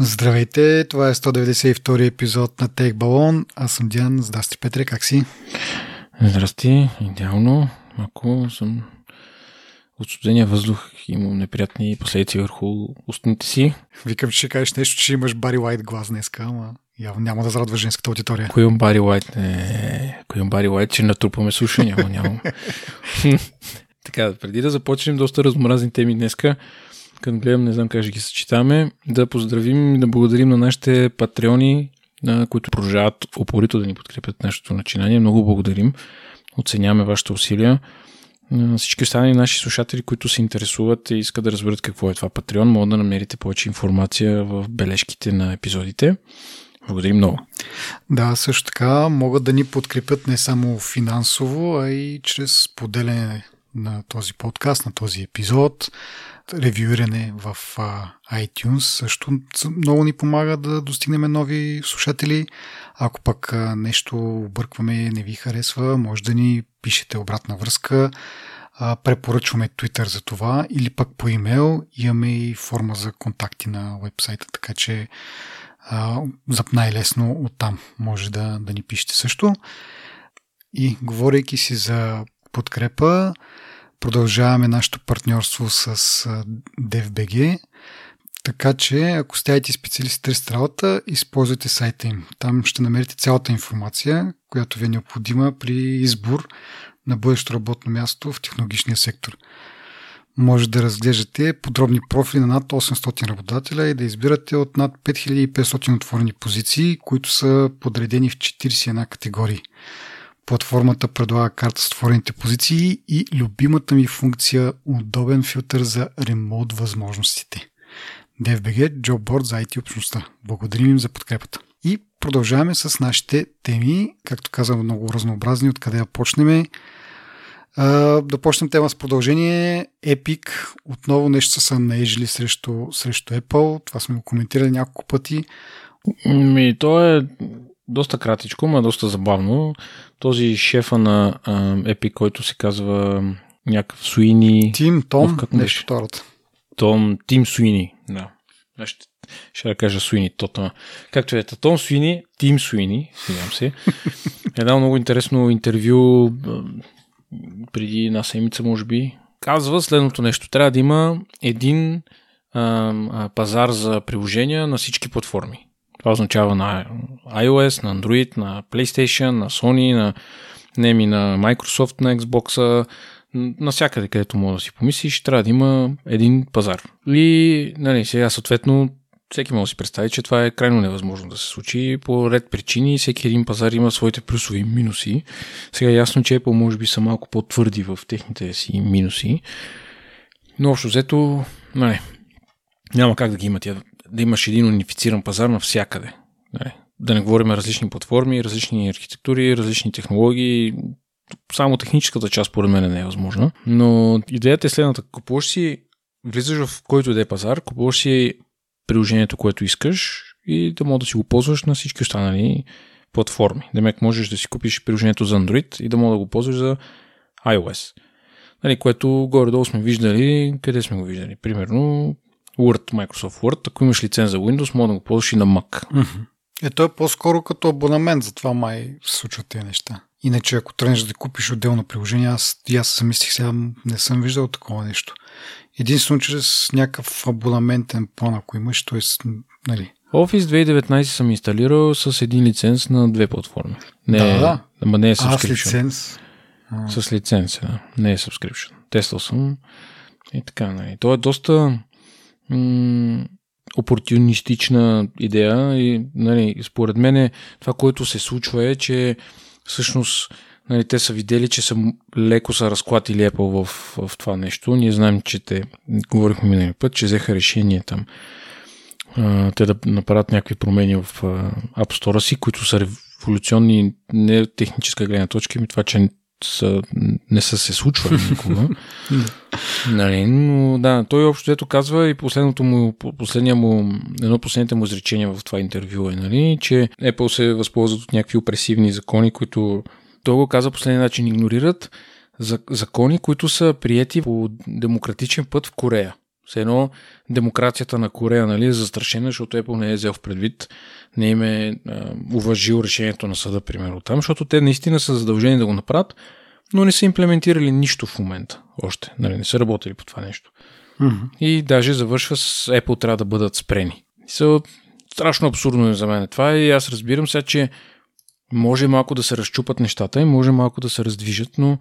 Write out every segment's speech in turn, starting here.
Здравейте, това е 192 епизод на Тейк Балон. Аз съм Диан. Здрасти, Петре, как си? Здрасти, идеално. Ако съм от студения въздух имам неприятни последици върху устните си. Викам, че ще кажеш нещо, че имаш Бари Лайт глас днеска, ама явно няма да зарадва женската аудитория. Кой имам Бари Лайт? Не, кой имам Бари Лайт, че натрупаме слушания, няма, няма. така, преди да започнем доста размразни теми днеска, като гледам, не знам как ще ги съчетаме, да поздравим и да благодарим на нашите патреони, които продължават упорито да ни подкрепят нашето начинание. Много благодарим. Оценяваме вашите усилия. Всички останали наши слушатели, които се интересуват и искат да разберат какво е това Patreon, могат да намерите повече информация в бележките на епизодите. Благодарим много. Да, също така могат да ни подкрепят не само финансово, а и чрез поделяне на този подкаст, на този епизод, ревюиране в iTunes също много ни помага да достигнем нови слушатели. Ако пък нещо объркваме, не ви харесва, може да ни пишете обратна връзка. Препоръчваме Twitter за това или пък по имейл. Имаме и форма за контакти на вебсайта, така че за най-лесно оттам може да, да ни пишете също. И говорейки си за подкрепа, продължаваме нашето партньорство с DFBG. Така че, ако сте IT специалист търсите работа, използвайте сайта им. Там ще намерите цялата информация, която ви е необходима при избор на бъдещо работно място в технологичния сектор. Може да разглеждате подробни профили на над 800 работодателя и да избирате от над 5500 отворени позиции, които са подредени в 41 категории. Платформата предлага карта с отворените позиции и любимата ми функция удобен филтър за ремонт възможностите. DFBG JobBoard за IT общността. Благодарим им за подкрепата. И продължаваме с нашите теми, както казвам, много разнообразни, откъде да почнем. Да почнем тема с продължение. Epic отново нещо са наежили срещу, срещу Apple. Това сме го коментирали няколко пъти. Ми, то е доста кратичко, но доста забавно. Този шефа на Epic, който се казва някакъв Суини... Тим, Том, как нещо втората. Том, Тим Суини, да. Ще, ще да кажа Суини, тота. Както е, Том Суини, Тим Суини, извинявам се. Едно много интересно интервю преди една седмица, може би. Казва следното нещо. Трябва да има един а, а, пазар за приложения на всички платформи. Това означава на iOS, на Android, на PlayStation, на Sony, на, неми на Microsoft, на Xbox, навсякъде, където може да си помислиш, трябва да има един пазар. И, нали, сега съответно, всеки може да си представи, че това е крайно невъзможно да се случи по ред причини. Всеки един пазар има своите плюсови минуси. Сега е ясно, че Apple може би са малко по-твърди в техните си минуси. Но общо взето, нали, няма как да ги има тя да имаш един унифициран пазар навсякъде. Да не говорим различни платформи, различни архитектури, различни технологии. Само техническата част, поред мен, не е възможна. Но идеята е следната. Купуваш си, влизаш в който иде пазар, купуваш си приложението, което искаш и да можеш да си го ползваш на всички останали платформи. Демек можеш да си купиш приложението за Android и да можеш да го ползваш за iOS. Нали, което горе-долу сме виждали, къде сме го виждали. Примерно Word, Microsoft Word, ако имаш лиценз за Windows, може да го ползваш и на Mac. Ето е по-скоро като абонамент, затова май се случват тези неща. Иначе, ако тръгнеш да купиш отделно приложение, аз, аз съм мислих сега, не съм виждал такова нещо. Единствено чрез някакъв абонаментен план, ако имаш, т.е. нали. Office 2019 съм инсталирал с един лиценз на две платформи. Не, да, да. Ама не е subscription. Аз лиценз. А. С лиценз, да. Не е subscription. Тествал съм и така, нали. То е доста м- опортунистична идея и нали, според мен това, което се случва е, че всъщност нали, те са видели, че са леко са разклатили Apple в, в това нещо. Ние знаем, че те, говорихме миналия път, че взеха решение там а, те да направят някакви промени в а, App Store си, които са революционни не техническа гледна точка, ми това, че са, не са се случвали никога. нали, но да, той общо ето казва и последното му, последния му, едно последните му изречения в това интервю е, нали, че Apple се възползват от някакви опресивни закони, които той го каза последния начин игнорират закони, които са приети по демократичен път в Корея. Все едно демокрацията на Корея нали, е застрашена, защото Apple не е взел в предвид, не им е а, уважил решението на съда, примерно там, защото те наистина са задължени да го направят, но не са имплементирали нищо в момента още. Нали, не са работили по това нещо. Mm-hmm. И даже завършва с Apple трябва да бъдат спрени. Са страшно абсурдно е за мен това и аз разбирам сега, че може малко да се разчупат нещата и може малко да се раздвижат, но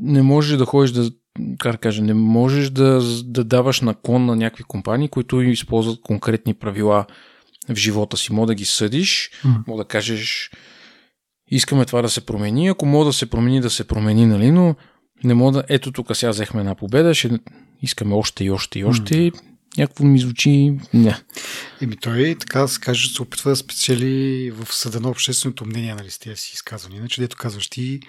не можеш да ходиш да, как да кажа, не можеш да, да даваш наклон на някакви компании, които използват конкретни правила в живота си. Мога да ги съдиш, Mm. мога да кажеш искаме това да се промени, ако мога да се промени, да се промени, нали, но не мога да, ето тук сега взехме една победа, ще искаме още и още и още. Mm. Някакво ми звучи... Не. Еми той, така да се каже, се опитва да спечели в съда на общественото мнение, нали, с тези си изказвания. Иначе, дето казваш ти,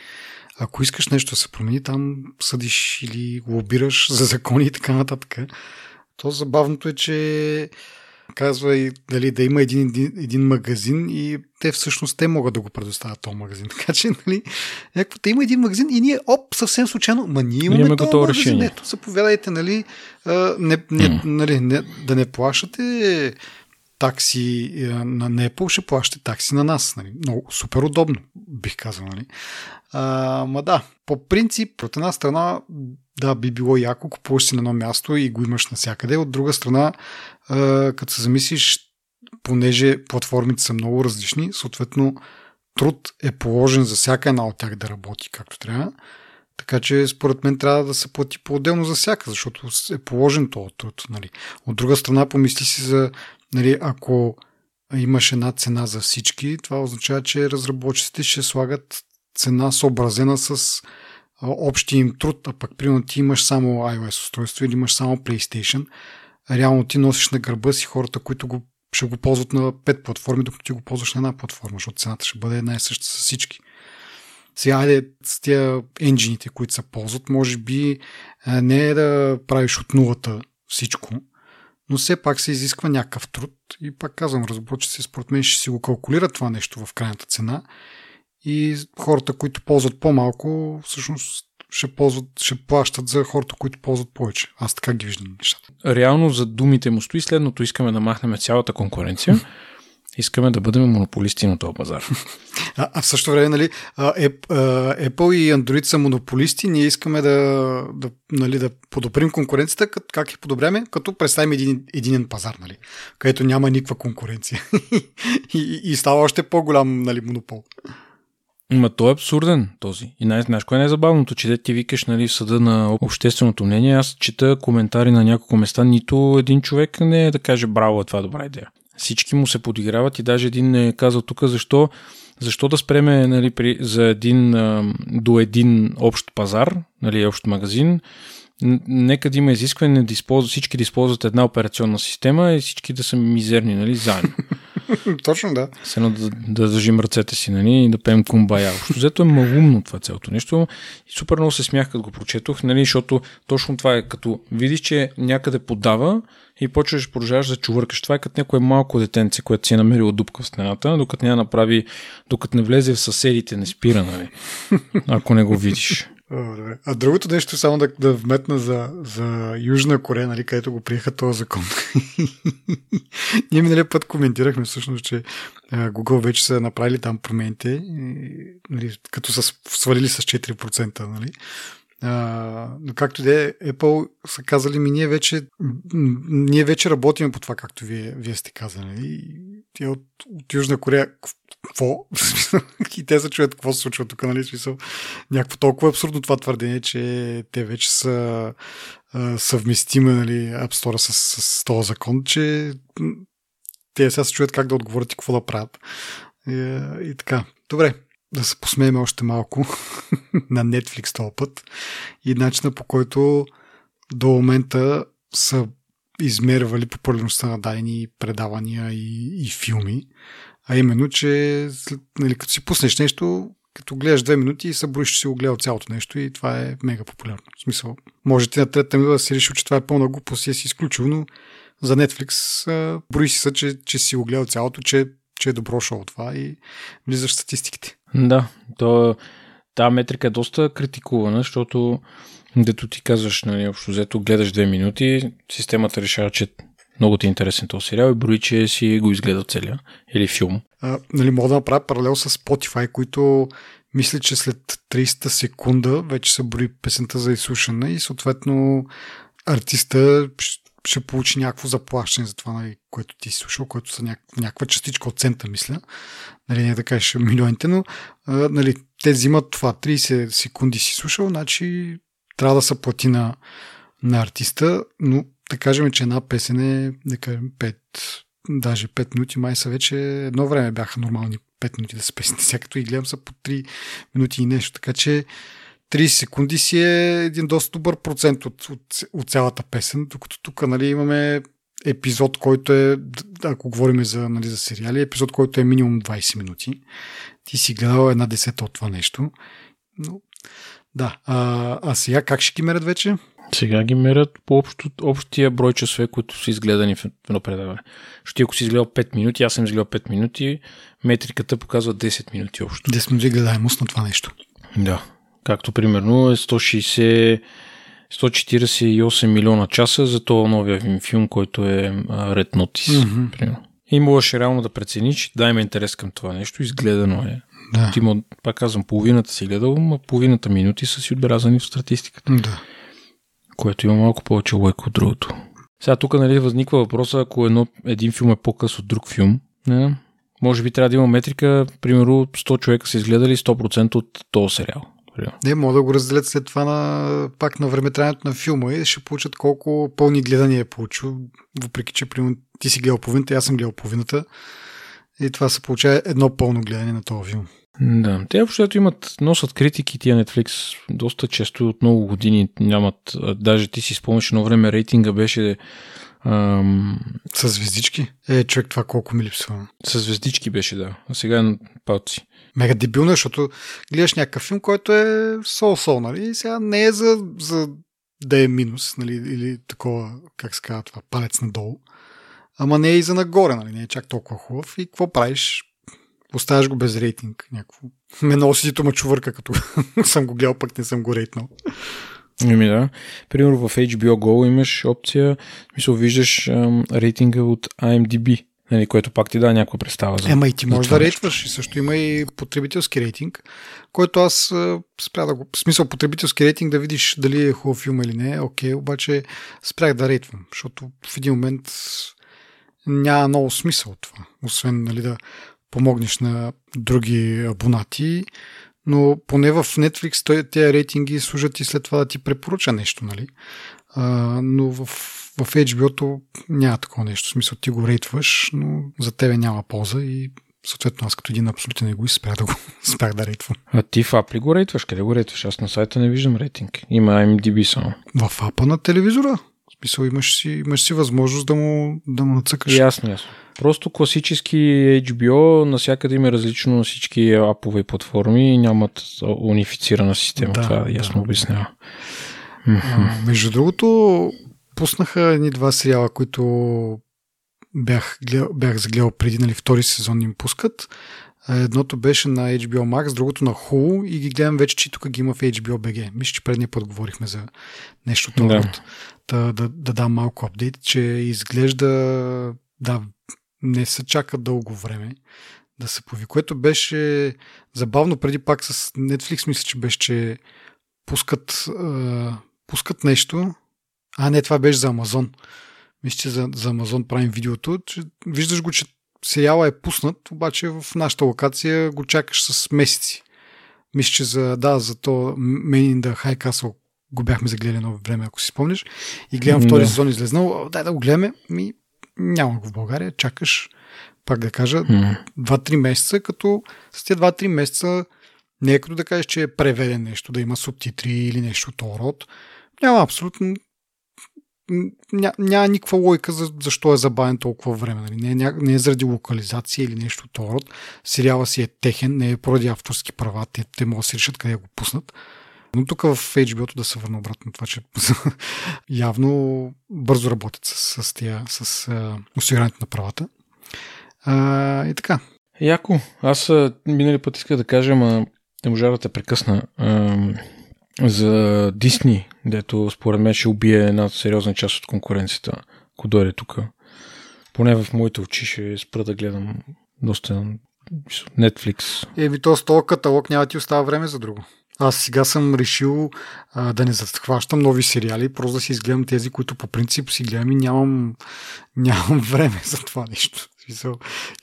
ако искаш нещо да се промени, там съдиш или лобираш за закони и така нататък. То забавното е, че казва и дали да има един, един, един магазин и те всъщност те могат да го предоставят този магазин. Така че, нали, някакво, те има един магазин и ние, оп, съвсем случайно, ма ние имаме, Имаме този готово магазин. решение. Ето, заповядайте, нали, а, не, не, нали, не, да не плащате такси е, на Apple, ще плащате такси на нас. Нали? Много супер удобно, бих казал. Нали? А, ма да, по принцип, от една страна, да, би било яко, купуваш си на едно място и го имаш навсякъде. От друга страна, а, като се замислиш, понеже платформите са много различни, съответно труд е положен за всяка една от тях да работи както трябва. Така че според мен трябва да се плати по-отделно за всяка, защото е положен този труд. Нали. От друга страна, помисли си за, нали, ако имаш една цена за всички, това означава, че разработчиците ще слагат цена съобразена с общия им труд, а пък примерно ти имаш само iOS устройство или имаш само PlayStation, реално ти носиш на гърба си хората, които го, ще го ползват на пет платформи, докато ти го ползваш на една платформа, защото цената ще бъде една и съща с всички. Сега, айде, с тия енджините, които се ползват, може би не е да правиш от нулата всичко, но все пак се изисква някакъв труд и пак казвам, разработчици според мен ще си го калкулират това нещо в крайната цена и хората, които ползват по-малко, всъщност ще, ползват, ще плащат за хората, които ползват повече. Аз така ги виждам нещата. Реално за думите му стои следното. Искаме да махнем цялата конкуренция. Искаме да бъдем монополисти на този пазар. А, а в същото време, нали, а, Apple и Android са монополисти, ние искаме да, да, нали, да подобрим конкуренцията, как, я подобряме, като представим един, единен пазар, нали, където няма никаква конкуренция. и, и, става още по-голям нали, монопол. Ма той е абсурден този. И най- знаеш, кое е най-забавното, че ти викаш нали, в съда на общественото мнение, аз чета коментари на няколко места, нито един човек не е да каже браво, е това добра идея. Всички му се подиграват и даже един е казал тук защо, защо да спреме нали, при, за един, до един общ пазар, нали, общ магазин, нека да има изискване да използват, всички да използват една операционна система и всички да са мизерни, нали, заедно. Точно да. С едно да, да държим ръцете си, нали, и да пеем кумбая. Общо взето е малумно това цялото нещо. И супер много се смях, като го прочетох, нали, защото точно това е като видиш, че някъде подава и почваш продължаваш да чувъркаш. Това е като някое малко детенце, което си е намерило дупка в стената, докато я направи, докато не влезе в съседите, не спира, нали, ако не го видиш. Добре. А другото нещо, само да, да вметна за, за Южна Корея, нали, където го приеха този закон. Ние миналия път коментирахме всъщност, че Google вече са направили там промените, нали, като са свалили с 4%. Нали. А, но както и да е, Apple са казали ми, ние вече, ние вече работим по това, както вие, вие сте казали. нали. И от, от Южна Корея, какво? и те се чуят какво се случва тук, нали? Смисъл, някакво толкова абсурдно това твърдение, че те вече са а, съвместими, нали, App Store с, с, този закон, че те сега се чуят как да отговорят и какво да правят. И, и така. Добре, да се посмеем още малко на Netflix този път и начина по който до момента са измервали популярността на дадени предавания и, и филми. А именно, че след, нали, като си пуснеш нещо, като гледаш две минути и се броиш, че си го гледал цялото нещо и това е мега популярно. В смисъл, може ти на трета минута да си решил, че това е пълна глупост и си изключил, но за Netflix а, брои си се, че, че си го гледал цялото, че, че е добро шоу това и влизаш в статистиките. Да, то, тази метрика е доста критикувана, защото Дето ти казваш, нали, общо взето, гледаш две минути, системата решава, че много ти е интересен този сериал и брои, че си го изгледал целия или филм. А, нали, мога да направя паралел с Spotify, които мисля, че след 30 секунда вече са брои песента за изслушане и съответно артиста ще получи някакво заплащане за това, нали, което ти слушал, което са някаква, някаква частичка от цента, мисля. Нали, не да кажеш милионите, но а, нали, те взимат това. 30 секунди си слушал, значи трябва да се плати на, на артиста, но да кажем, че една песен е, да кажем, 5, даже 5 минути, май са вече едно време бяха нормални 5 минути да са песните, сега като и гледам са по 3 минути и нещо, така че 30 секунди си е един доста добър процент от, от, от цялата песен, докато тук нали, имаме епизод, който е, ако говорим за, нали, за сериали, епизод, който е минимум 20 минути. Ти си гледал една десета от това нещо. Но, да. А, а сега как ще ги мерят вече? Сега ги мерят по общо, общия брой часове, които са изгледани в едно предаване. Защото ако си изгледал 5 минути, аз съм изгледал 5 минути, метриката показва 10 минути общо. 10 минути гледаемост на това нещо. Да. Както примерно е 160 148 милиона часа за този новия филм, който е Red Notice. Mm-hmm. И можеш реално да прецениш, че дай ме интерес към това нещо, изгледано е. Да. Ти, пак казвам, половината си гледал, но половината минути са си отбелязани в статистиката. Да което има малко повече лойка от другото. Сега тук нали, възниква въпроса, ако едно, един филм е по-къс от друг филм, не? може би трябва да има метрика, примерно 100 човека са изгледали 100% от този сериал. Не, могат да го разделят след това на, пак на времетраенето на филма и ще получат колко пълни гледания е получил, въпреки че примерно, ти си гледал половината, аз съм гледал половината и това се получава едно пълно гледане на този филм. Да, те общото имат, носят критики тия Netflix доста често от много години нямат, даже ти си спомняш едно време рейтинга беше ам... С звездички? Е, човек, това колко ми липсва. С звездички беше, да. А сега е палци. Мега дебилно, защото гледаш някакъв филм, който е сол-сол, нали? И сега не е за, за да е минус, нали? Или такова, как се казва това, палец надолу. Ама не е и за нагоре, нали? Не е чак толкова хубав. И какво правиш? Оставяш го без рейтинг. Някакво. Ме носи ма чувърка, като съм го гледал, пък не съм го рейтнал. Ами да. Примерно в HBO Go имаш опция, мисъл, виждаш ам, рейтинга от IMDb, нали, което пак ти дава някаква представа. За, Ема и ти можеш да рейтваш. И също има и потребителски рейтинг, който аз спря да го... В смисъл потребителски рейтинг да видиш дали е хубав филм или не. Окей, обаче спрях да рейтвам, защото в един момент няма много смисъл това. Освен нали, да помогнеш на други абонати, но поне в Netflix тези рейтинги служат и след това да ти препоръча нещо, нали? А, но в, в HBO-то няма такова нещо. В смисъл ти го рейтваш, но за тебе няма полза и съответно аз като един абсолютен егоист спрях да го спрях да рейтвам. А ти в Apple го рейтваш? Къде го рейтваш? Аз на сайта не виждам рейтинг. Има IMDb само. В апа на телевизора. В смисъл имаш си, имаш си възможност да му, да му нацъкаш. Ясно, ясно. Просто класически HBO навсякъде има различно на всички апове и платформи и нямат унифицирана система. Да, Това ясно да. обяснява. А, между другото, пуснаха едни два сериала, които бях, гледал, бях загледал преди, нали, втори сезон им пускат. Едното беше на HBO Max, другото на Hulu и ги гледам вече, че тук ги има в HBO BG. Мисля, че предния път говорихме за нещо това. Да. Да, да, да дам малко апдейт, че изглежда да, не се чака дълго време да се появи, което беше забавно преди пак с Netflix, мисля, че беше, че пускат, е, пускат нещо. А, не, това беше за Амазон. Мисля, че за, за Амазон правим видеото, че виждаш го, че сериала е пуснат, обаче в нашата локация го чакаш с месеци. Мисля, че за, да, за то Man in the High Castle го бяхме загледали едно време, ако си спомниш. И гледам втори сезон излезнал. Дай да го гледаме. Ми, няма го в България. Чакаш, пак да кажа, mm. 2-3 месеца, като с тези 2-3 месеца не е като да кажеш, че е преведен нещо, да има субтитри или нещо от род. Няма абсолютно ня, няма никаква лойка за, защо е забавен толкова време. Нали? Не, е, не е заради локализация или нещо от род. Сериала си е техен, не е поради авторски права. Те, те могат да си решат къде го пуснат. Но тук в HBO-то да се върна обратно това, че явно бързо работят с, с, тия, с а, осигуряването на правата. А, и така. Яко. Аз минали път исках да кажа, ама не можа да те прекъсна. А, за Дисни, дето според мен ще убие една сериозна част от конкуренцията, ако дойде тук. Поне в моите очи ще спра да гледам доста Netflix. Еми, то с този каталог няма ти остава време за друго. Аз сега съм решил а, да не захващам нови сериали, просто да си изгледам тези, които по принцип си гледам и нямам, нямам време за това нещо.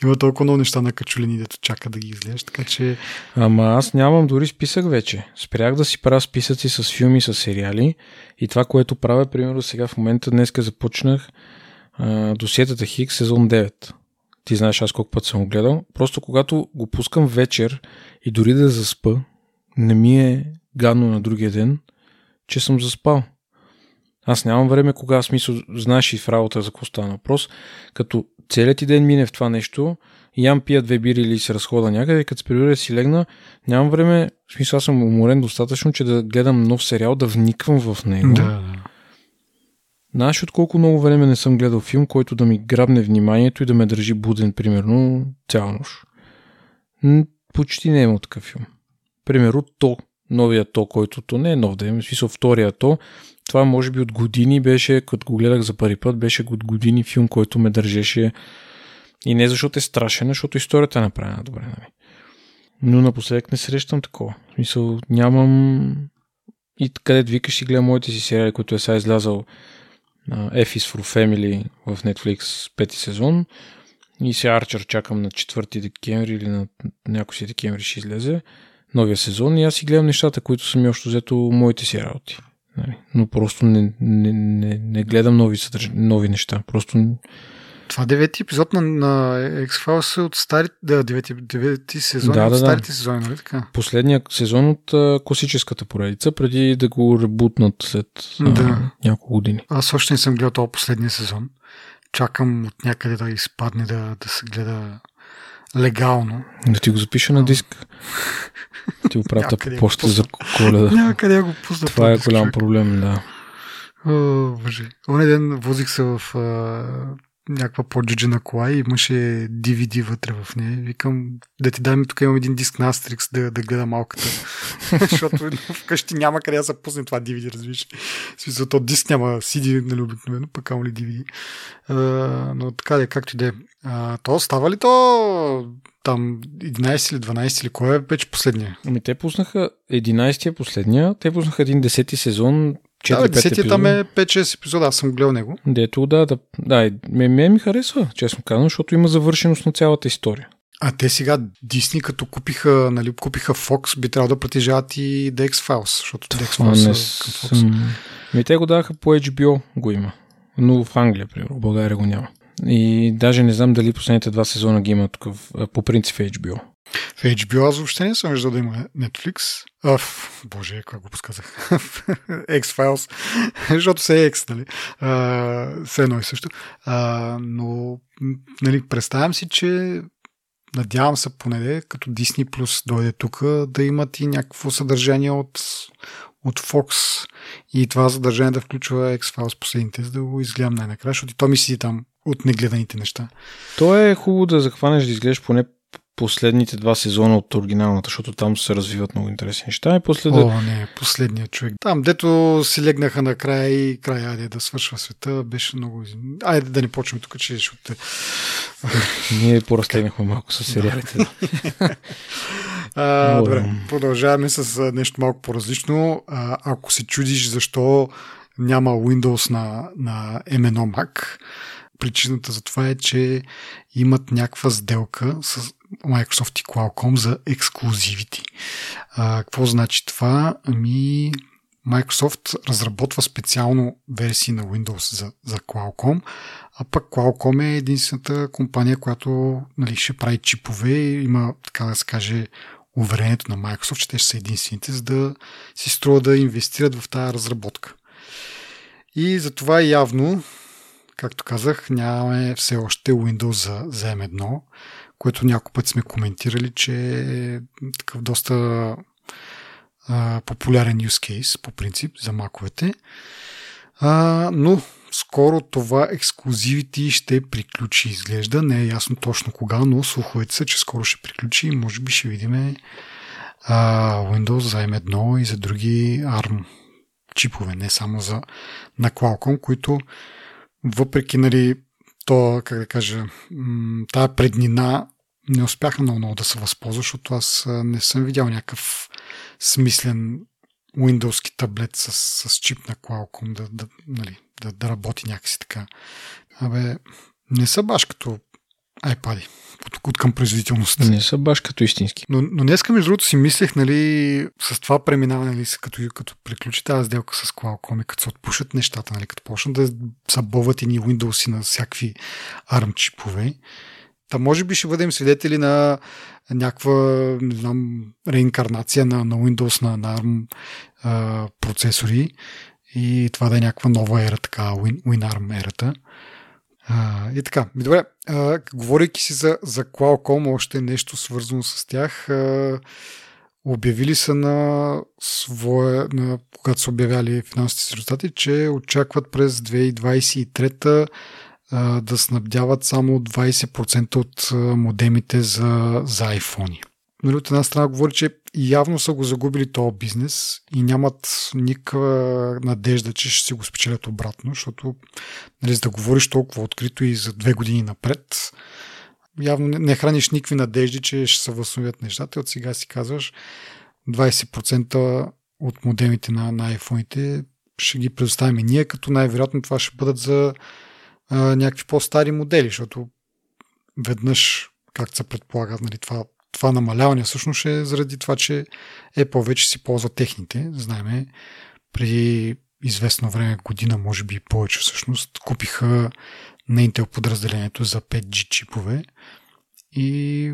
Има толкова много неща на качулини, дето чака да ги изгледаш, така че... Ама аз нямам дори списък вече. Спрях да си правя списъци с филми, с сериали и това, което правя, примерно сега в момента, днеска започнах а, досиетата Хик сезон 9. Ти знаеш аз колко път съм го гледал. Просто когато го пускам вечер и дори да заспа, не ми е гадно на другия ден, че съм заспал. Аз нямам време, кога смисъл, знаеш и в работа за какво стана въпрос, като целият ти ден мине в това нещо, ям пия две бири или се разхода някъде, като се прибира си легна, нямам време, в смисъл аз съм уморен достатъчно, че да гледам нов сериал, да вниквам в него. Да, да. Знаеш от колко много време не съм гледал филм, който да ми грабне вниманието и да ме държи буден, примерно, цяла нощ. Почти не е имал такъв филм. Примерно То, новия То, който то не е нов да е, в смисъл втория То, това може би от години беше, като го гледах за първи път, беше от години филм, който ме държеше и не защото е страшен, защото историята е направена добре. Нали? Но напоследък не срещам такова. В смисъл, нямам и където викаш и гледам моите си сериали, които е сега излязал F is for Family в Netflix пети сезон и се Арчер чакам на 4 декември или на някой си декември ще излезе новия сезон и аз си гледам нещата, които са ми още взето моите си работи. Нали? Но просто не, не, не, не гледам нови, съдърж... нови неща. Просто това девети епизод на, на X-Files е от старите, да, девети, девети сезон Да, от да, да. старите сезони, нали така? последния сезон от а, класическата поредица, преди да го ребутнат след а, Да. няколко години. Аз още не съм гледал този последния сезон. Чакам от някъде да изпадне да, да се гледа легално. Да ти го запиша на диск. Ти го Някъде по почта за коледа. Няма къде го пусна. Това е голям проблем, да. Боже. Оня ден возих се в някаква по-джуджена кола и имаше DVD вътре в нея. Викам, да ти дам, тук имам един диск на Астрикс да, да гледа малката. Защото вкъщи няма къде да се пусне това DVD, разбираш. В смисъл, то диск няма CD, нали, обикновено, пък ли DVD. А, но така де, както и да е. То става ли то там 11 или 12 или кой е вече последния? Ами те пуснаха 11-я последния, те пуснаха един 10-ти сезон, 4-5 Да, 10 епизода. там е 5-6 епизода, аз съм гледал него. Дето, да, да, да, и ме, ме ми харесва, честно казвам, защото има завършеност на цялата история. А те сега Дисни, като купиха, нали, купиха Fox, би трябвало да притежават и The X-Files, защото The X-Files не са към Fox. Ми те го даха по HBO, го има. Но в Англия, примерно, в България го няма. И даже не знам дали последните два сезона ги има тук по принцип HBO. В HBO аз въобще не съм виждал да има Netflix. А, ф, боже, как го подсказах. X-Files, защото се е X, нали? А, все едно и също. А, но, нали, представям си, че надявам се поне, като Disney Plus дойде тук, да имат и някакво съдържание от, от Fox и това съдържание да включва X-Files последните, за да го изгледам най-накрая, защото и то ми седи там от негледаните неща. То е хубаво да захванеш да изгледаш поне последните два сезона от оригиналната, защото там се развиват много интересни неща и после да... О, не, последният човек. Там, дето си легнаха накрая и края, айде да свършва света, беше много... Айде да не почваме тук, че ще те... Ние поразтегнахме малко с сериалите. Да. А, добре, да. продължаваме с нещо малко по-различно. А, ако се чудиш защо няма Windows на, на M1 Mac, причината за това е, че имат някаква сделка с Microsoft и Qualcomm за ексклюзивити. Какво значи това? Ами Microsoft разработва специално версии на Windows за, за Qualcomm, а пък Qualcomm е единствената компания, която нали, ще прави чипове и има, така да се каже, уверението на Microsoft, че те ще са единствените, за да си струва да инвестират в тази разработка. И затова явно, както казах, нямаме все още Windows за, за M1, което няколко пъти сме коментирали, че е такъв доста а, популярен use case по принцип за маковете. А, но скоро това ексклюзивити ще приключи, изглежда. Не е ясно точно кога, но слуховете са, че скоро ще приключи и може би ще видим а, Windows за M1 и за други ARM чипове, не само за на Qualcomm, които въпреки нали, то, как да кажа, тая преднина не успяха много, много да се възползва, защото аз не съм видял някакъв смислен Windows таблет с, с чип на Qualcomm да, да, нали, да, да работи някакси така. Абе, не са баш като iPad от, от към производителност. Не са баш като истински. Но, но днеска, между другото, си мислех, нали, с това преминаване, нали, като, като приключи тази сделка с Qualcomm и като се отпушат нещата, нали, като почнат да забоват и ни Windows на всякакви ARM чипове, Та може би ще бъдем свидетели на някаква, не знам, реинкарнация на, на Windows, на, на ARM а, процесори и това да е някаква нова ера, така, Win, WinARM ерата. А, и така, добре, а, говорейки си за, за Qualcomm, още нещо свързано с тях, а, обявили са на своя, на, когато са обявяли финансовите резултати, че очакват през 2023 а, да снабдяват само 20% от модемите за, за iPhone. Нали, от една страна говори, че явно са го загубили този бизнес и нямат никаква надежда, че ще си го спечелят обратно, защото нали, за да говориш толкова открито и за две години напред, явно не, не храниш никакви надежди, че ще се възстановят нещата. От сега си казваш 20% от модемите на, на iPhone-ите ще ги предоставим и ние, като най-вероятно това ще бъдат за а, някакви по-стари модели, защото веднъж, както се предполага, нали, това това намаляване всъщност е заради това, че Apple вече си ползва техните. Знаеме, преди известно време, година, може би повече всъщност, купиха на Intel подразделението за 5G чипове и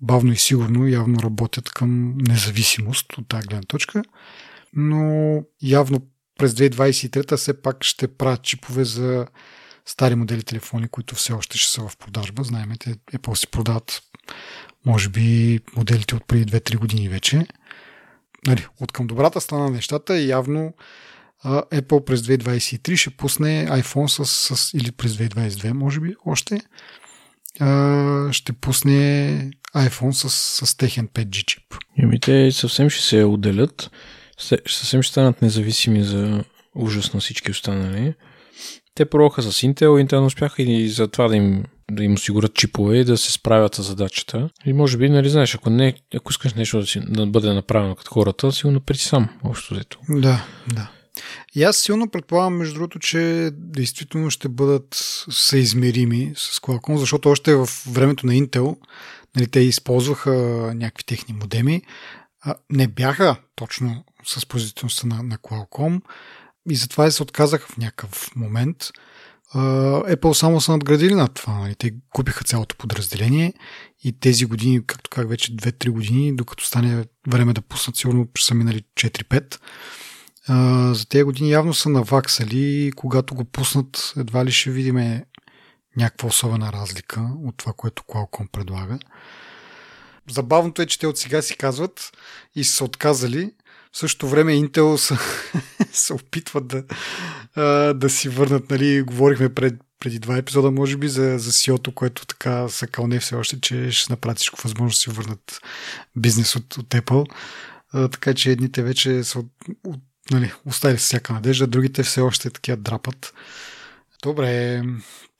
бавно и сигурно явно работят към независимост от тази гледна точка, но явно през 2023 все пак ще правят чипове за стари модели телефони, които все още ще са в продажба. Знаеме, те Apple си продават може би моделите от преди 2-3 години вече. Нали, от към добрата страна на нещата явно Apple през 2023 ще пусне iPhone с, с или през 2022 може би още ще пусне iPhone с, с техен 5G чип. Еми те съвсем ще се отделят, съвсем ще станат независими за ужас на всички останали. Те пробваха с Intel, Intel не успяха и за това да им да им осигурят чипове и да се справят с задачата. И може би, нали знаеш, ако, не, ако искаш нещо да, си, да бъде направено като хората, си го сам, общо взето. Да, да. И аз силно предполагам, между другото, че действително ще бъдат съизмерими с Qualcomm, защото още в времето на Intel нали, те използваха някакви техни модеми. А, не бяха точно с производителността на, на Qualcomm и затова се отказаха в някакъв момент. Apple само са надградили над това. Нали? Те купиха цялото подразделение и тези години, както как вече 2-3 години, докато стане време да пуснат, сигурно са минали 4-5. За тези години явно са наваксали когато го пуснат, едва ли ще видим някаква особена разлика от това, което Qualcomm предлага. Забавното е, че те от сега си казват и са отказали, в същото време Intel са, се опитват да, да си върнат, нали, говорихме пред, преди два епизода, може би, за, за CEO-то, което така са кълне все още, че ще направи всичко възможно да си върнат бизнес от, от Apple. А, така че едните вече са от, от, нали, оставили всяка надежда, другите все още такива драпат. Добре,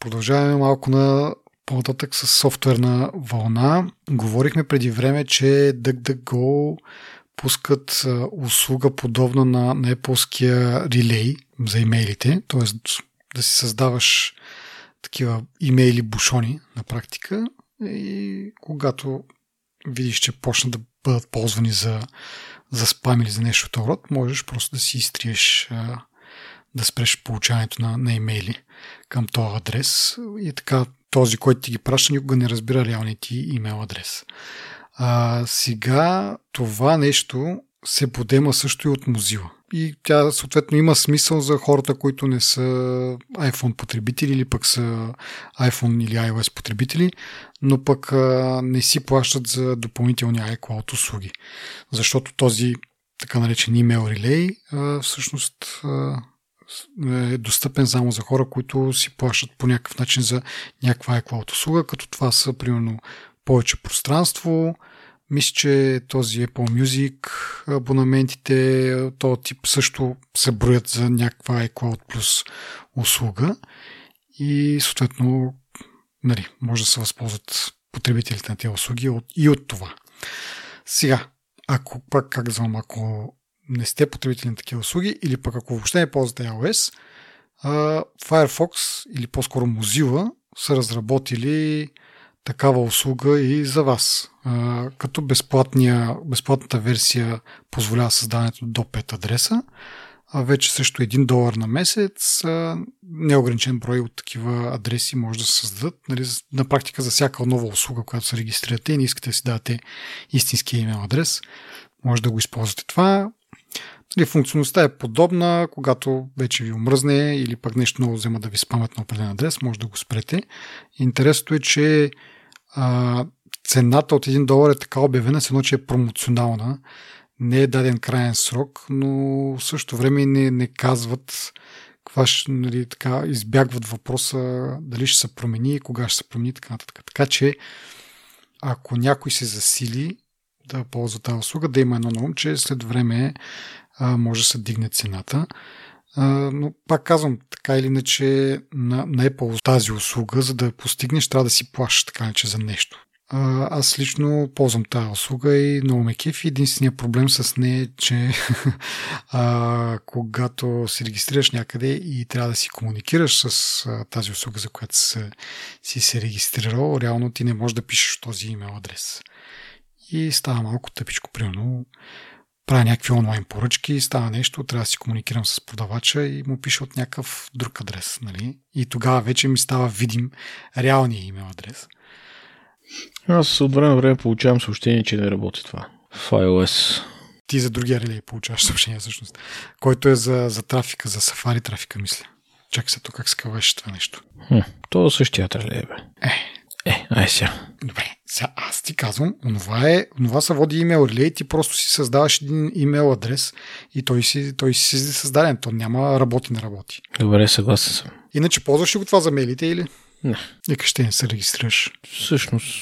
продължаваме малко на по-нататък с софтуерна вълна. Говорихме преди време, че DuckDuckGo пускат услуга подобна на, на Apple-ския релей за имейлите, т.е. да си създаваш такива имейли бушони на практика и когато видиш, че почнат да бъдат ползвани за, за спам или за нещо от род, можеш просто да си изтриеш да спреш получаването на, на имейли към този адрес и така този, който ти ги праща, никога не разбира реалният ти имейл адрес. А, сега това нещо се подема също и от Mozilla. И тя съответно има смисъл за хората, които не са iPhone потребители или пък са iPhone или iOS потребители, но пък а, не си плащат за допълнителни iCloud услуги. Защото този така наречен relay а, всъщност а, е достъпен само за хора, които си плащат по някакъв начин за някаква iCloud услуга, като това са примерно повече пространство, Мисля, че този Apple Music абонаментите, този тип също се броят за някаква iCloud Plus услуга и съответно нали, може да се възползват потребителите на тези услуги и от това. Сега, ако пак казвам, ако не сте потребители на такива услуги или пък ако въобще не ползвате iOS, Firefox или по-скоро Mozilla са разработили такава услуга и за вас. Като безплатната версия позволява създаването до 5 адреса, а вече също 1 долар на месец, неограничен брой от такива адреси може да се създадат. Нали, на практика за всяка нова услуга, която се регистрирате и не искате да си дадете истинския имейл адрес, може да го използвате това. Нали, функционалността е подобна, когато вече ви омръзне или пък нещо много взема да ви спамят на определен адрес, може да го спрете. Интересното е, че а, цената от 1 долар е така обявена, с едно, че е промоционална. Не е даден крайен срок, но в същото време не, не казват каква ще, нали, така, избягват въпроса дали ще се промени кога ще се промени така нататък. Така че, ако някой се засили да ползва тази услуга, да има едно на ум, че след време а, може да се дигне цената. А, но пак казвам, така или иначе на, на Apple тази услуга, за да постигнеш, трябва да си плащаш така иначе за нещо. А, аз лично ползвам тази услуга и много ме кефи. Единственият проблем с нея е, че а, когато се регистрираш някъде и трябва да си комуникираш с а, тази услуга, за която си, си се регистрирал, реално ти не можеш да пишеш този имейл адрес. И става малко тъпичко, примерно правя някакви онлайн поръчки, става нещо, трябва да си комуникирам с продавача и му пише от някакъв друг адрес. Нали? И тогава вече ми става видим реалния имейл адрес. Аз от време на време получавам съобщение, че не работи това. В iOS. Ти за другия релей получаваш съобщение всъщност. Който е за, за трафика, за сафари трафика, мисля. Чакай се тук как се казваше това нещо. Хм, то е същият релей, бе. Е, е, ай сега. Добре, сега аз ти казвам, онова, е, онова се води имейл релей, ти просто си създаваш един имейл адрес и той си, той си създаден. То няма работи, не работи. Добре, съгласен съм. Иначе ползваш ли го това за мейлите или? Не. Нека ще не се регистрираш. Всъщност,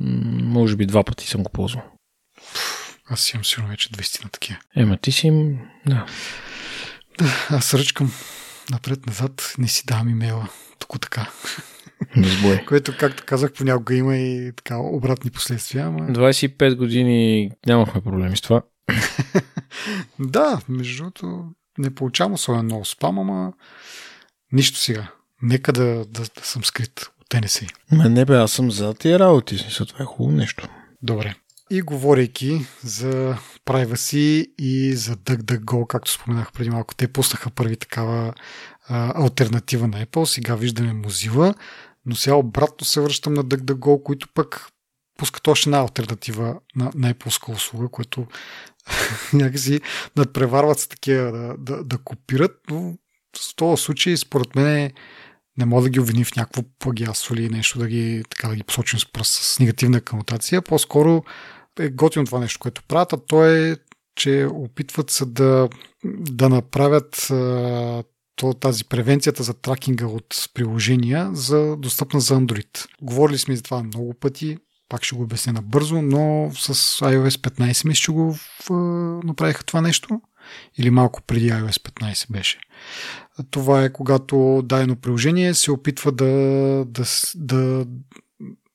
може би два пъти съм го ползвал. Аз имам сигурно вече 200 на такива. Ема ти си им... Да. да аз ръчкам напред-назад, не си давам имейла. Тук така. Което, както казах, понякога има и така обратни последствия. Ама... 25 години нямахме проблеми с това. да, между другото, не получавам особено много спам, ама нищо сега. Нека да, да, да съм скрит от ТНС. Ма не бе, аз съм за тия работи. Смисъл, това е хубаво нещо. Добре. И говорейки за privacy и за DuckDuckGo, както споменах преди малко, те пуснаха първи такава а, альтернатива на Apple. Сега виждаме Mozilla, но сега обратно се връщам на DuckDuckGo, които пък пускат още една альтернатива на, на Apple услуга, което някакси надпреварват с такива да, да, да копират, но в този случай, според мен, не мога да ги обвиним в някакво плагиатство или нещо да ги, така, да ги посочим с пръст с негативна канотация. По-скоро е готино това нещо, което правят, а то е, че опитват се да, да направят то, тази превенцията за тракинга от приложения за достъпна за Android. Говорили сме за това много пъти, пак ще го обясня набързо, но с iOS 15 мисля, че го в, направиха това нещо или малко преди iOS 15 беше. Това е когато дадено приложение се опитва да, да, да,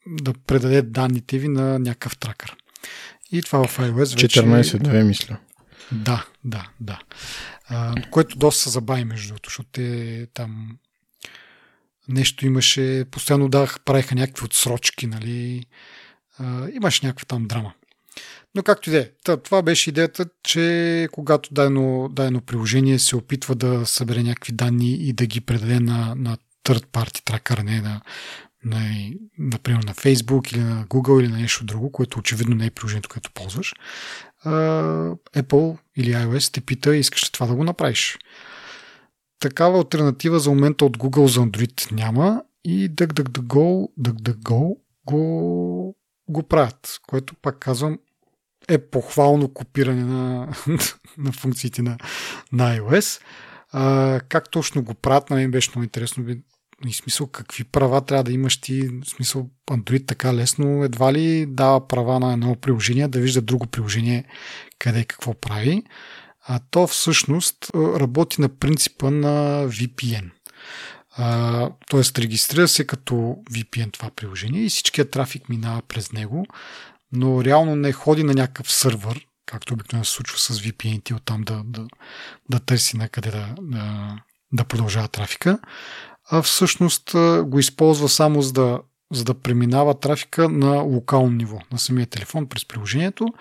да предаде данните ви на някакъв тракър. И това в iOS вече... 14.2 мисля. Да, да, да. Което доста се забави между другото, защото те там нещо имаше, постоянно дах, правиха някакви отсрочки, нали, а, имаше някаква там драма. Но както и да е, това беше идеята, че когато дадено, дадено приложение се опитва да събере някакви данни и да ги предаде на, на third party тракър, не на, на, например на Facebook или на Google или на нещо друго, което очевидно не е приложението, което ползваш, Apple или iOS те пита, искаш ли това да го направиш. Такава альтернатива за момента от Google за Android няма и DuckDuckGo, DuckDuckGo го, го правят, което пак казвам е похвално копиране на, на функциите на, на iOS. А, как точно го правят, на мен беше много интересно. И смисъл, какви права трябва да имаш ти? В смисъл, Android така лесно едва ли дава права на едно приложение да вижда друго приложение къде и какво прави. А то всъщност работи на принципа на VPN. Тоест, регистрира се като VPN това приложение и всичкият трафик минава през него, но реално не ходи на някакъв сървър, както обикновено се случва с VPN ти оттам да, да, да търси на къде да, да, да продължава трафика, а всъщност го използва само за да, за да преминава трафика на локално ниво, на самия телефон през приложението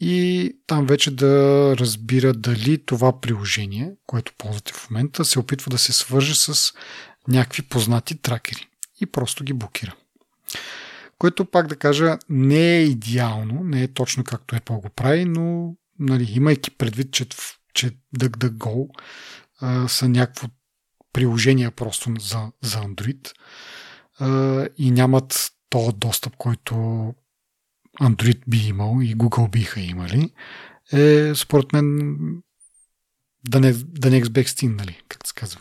и там вече да разбира дали това приложение, което ползвате в момента, се опитва да се свърже с някакви познати тракери и просто ги блокира. Което пак да кажа не е идеално, не е точно както Apple го прави, но нали, имайки предвид, че, че DuckDuckGo а, са някакво приложение просто за, за Android и нямат този достъп, който Android би имал и Google биха имали, е според мен да не, да не екзбекстин, нали, как се казва.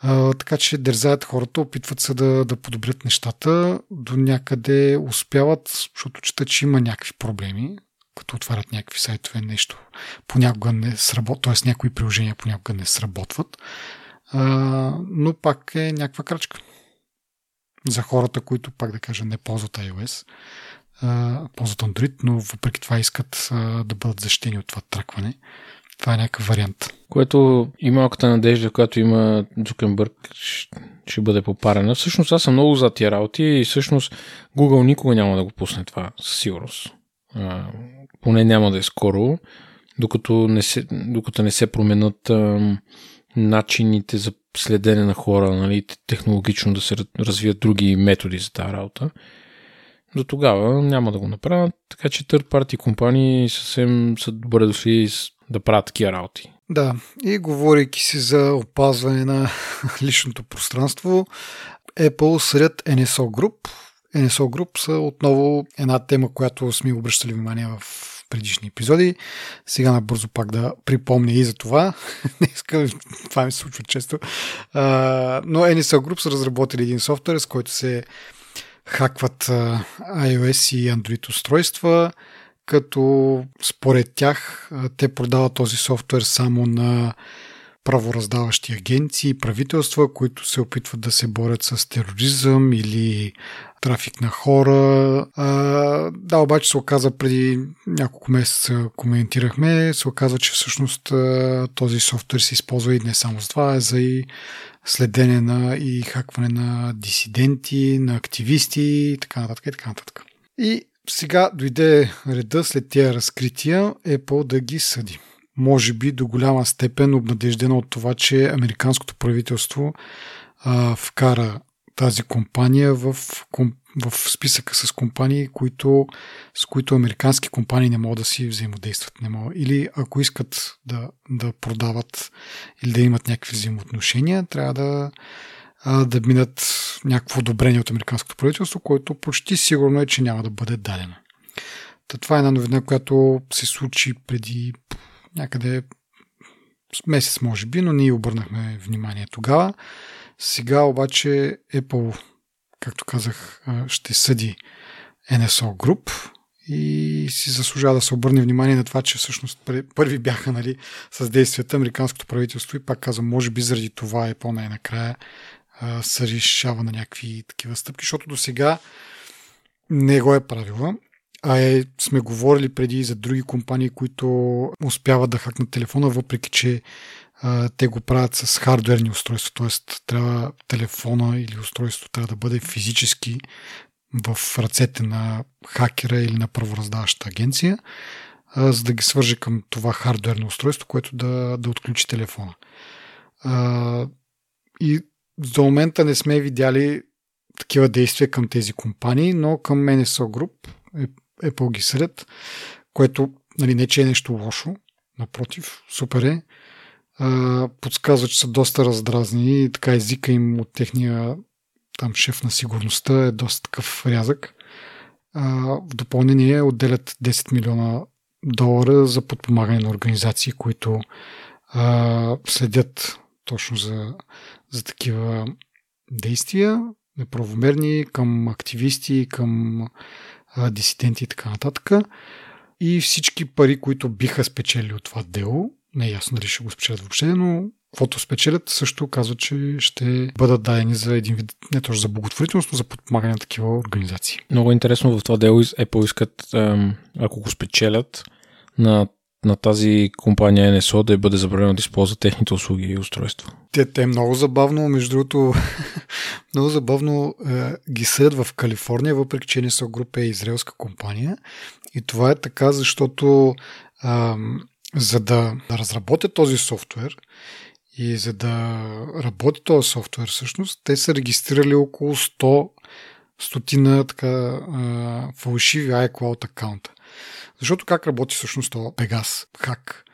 А, така че дързаят хората, опитват се да, да подобрят нещата, до някъде успяват, защото чета, че има някакви проблеми, като отварят някакви сайтове, нещо понякога не сработва, т.е. някои приложения понякога не сработват, а, но пак е някаква крачка. За хората, които, пак да кажа, не ползват iOS, а, ползват Android, но въпреки това искат а, да бъдат защитени от това тракване. Това е някакъв вариант. Което и малката надежда, която има Джукенбърг, ще бъде попарена. Всъщност аз съм много за тия работи и всъщност Google никога няма да го пусне това, със сигурност. А, поне няма да е скоро, докато не се, докато не се променят а, начините за следене на хора, нали, технологично да се развият други методи за тази работа до тогава няма да го направят, така че third party компании съвсем са добре дошли да правят такива работи. Да, и говорейки си за опазване на личното пространство, Apple сред NSO Group. NSO Group са отново една тема, която сме обръщали внимание в предишни епизоди. Сега набързо пак да припомня и за това. Не искам, това ми се случва често. но NSO Group са разработили един софтуер, с който се хакват iOS и Android устройства, като според тях те продават този софтуер само на правораздаващи агенции, правителства, които се опитват да се борят с тероризъм или трафик на хора. А, да, обаче се оказа преди няколко месеца коментирахме, се оказа, че всъщност този софтуер се използва и не само за това, а за и следене на и хакване на дисиденти, на активисти и така нататък и така нататък. И сега дойде реда след тия разкрития Apple да ги съди. Може би до голяма степен обнадеждена от това, че американското правителство а, вкара тази компания в, в списъка с компании, които, с които американски компании не могат да си взаимодействат. Не могат. Или ако искат да, да продават или да имат някакви взаимоотношения, трябва да, да минат някакво одобрение от американското правителство, което почти сигурно е, че няма да бъде дадено. Та това е една новина, която се случи преди някъде месец, може би, но ние обърнахме внимание тогава. Сега обаче Apple, както казах, ще съди NSO Group и си заслужава да се обърне внимание на това, че всъщност първи бяха нали, с действията американското правителство и пак казвам, може би заради това Apple най-накрая се решава на някакви такива стъпки, защото до сега не го е правила. А е, сме говорили преди за други компании, които успяват да хакнат телефона, въпреки че а, те го правят с хардверни устройства, т.е. трябва телефона или устройството трябва да бъде физически в ръцете на хакера или на правораздаващата агенция, а, за да ги свърже към това хардверно устройство, което да, да отключи телефона. А, и до момента не сме видяли такива действия към тези компании, но към NSO Group е, Apple ги сред, което нали, не че е нещо лошо, напротив, супер е подсказва, че са доста раздразни и така езика им от техния там шеф на сигурността е доста такъв рязък. А, в допълнение отделят 10 милиона долара за подпомагане на организации, които а, следят точно за, за такива действия, неправомерни към активисти, към дисиденти и така нататък. И всички пари, които биха спечели от това дело, не е ясно дали ще го спечелят въобще, но каквото спечелят, също казва, че ще бъдат дадени за един вид, не точно за благотворителност, но за подпомагане на такива организации. Много интересно в това дело Apple искат, ако го спечелят, на на тази компания NSO да бъде забранено да използва техните услуги и устройства. Те, те е много забавно, между другото, много забавно е, ги съдят в Калифорния, въпреки че NSO група е израелска компания. И това е така, защото е, за да разработят този софтуер и за да работи този софтуер всъщност, те са регистрирали около 100 стотина така, фалшиви iCloud аккаунта. Защото как работи всъщност това Пегас? Хак.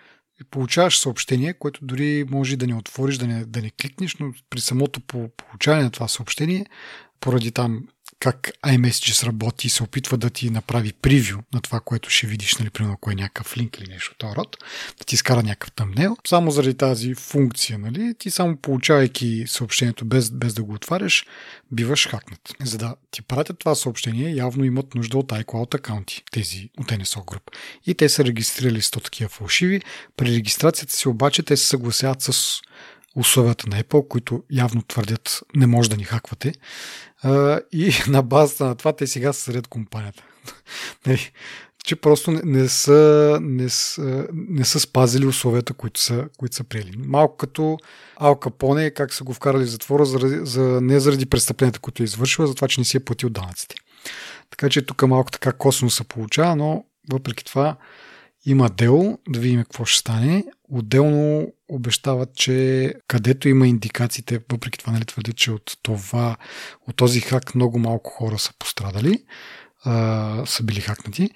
И получаваш съобщение, което дори може да не отвориш, да не, да не кликнеш, но при самото получаване на това съобщение, поради там как iMessages работи и се опитва да ти направи превю на това, което ще видиш, нали, примерно, ако е някакъв линк или нещо от този род, да ти изкара някакъв тъмнел. Само заради тази функция, нали, ти само получавайки съобщението без, без да го отваряш, биваш хакнат. За да ти пратят това съобщение, явно имат нужда от iCloud акаунти, тези от NSO Group. И те са регистрирали 100 такива фалшиви. При регистрацията си обаче те се съгласяват с условията на Apple, които явно твърдят не може да ни хаквате. И на базата на това те сега са сред компанията. Нали? че просто не, са, не, са, не са спазили условията, които са, които са приели. Малко като Ал Капоне, как са го вкарали в затвора, заради, за, не заради престъпленията, които е извършила, за това, че не си е платил данъците. Така че тук малко така косвено се получава, но въпреки това има дело, да видим какво ще стане. Отделно обещават, че където има индикациите, въпреки това нали, твърдят, че от това, от този хак много малко хора са пострадали, са били хакнати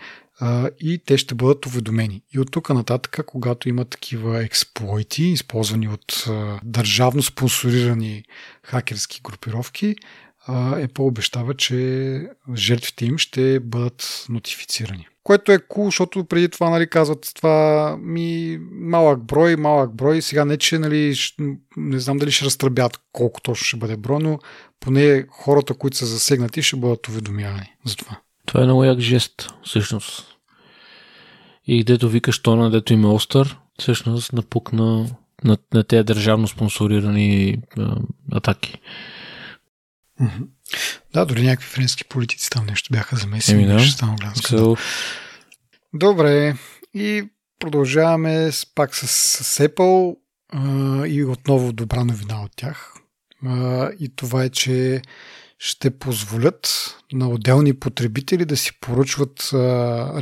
и те ще бъдат уведомени. И от тук нататък, когато има такива експлойти, използвани от държавно спонсорирани хакерски групировки, Apple обещава, че жертвите им ще бъдат нотифицирани. Което е cool, защото преди това нали, казват това ми малък брой, малък брой. Сега не, че нали, не знам дали ще разтръбят колко точно ще бъде брой, но поне хората, които са засегнати, ще бъдат уведомявани за това. Това е много як жест, всъщност. И дето викаш тона, дето има остър, всъщност напукна на, на тези държавно спонсорирани а, атаки. Да, дори някакви френски политици там нещо бяха замесени. Еми, да. Стана so... Добре, и продължаваме с, пак с, с Apple а, и отново добра новина от тях. А, и това е, че ще позволят на отделни потребители да си поръчват а,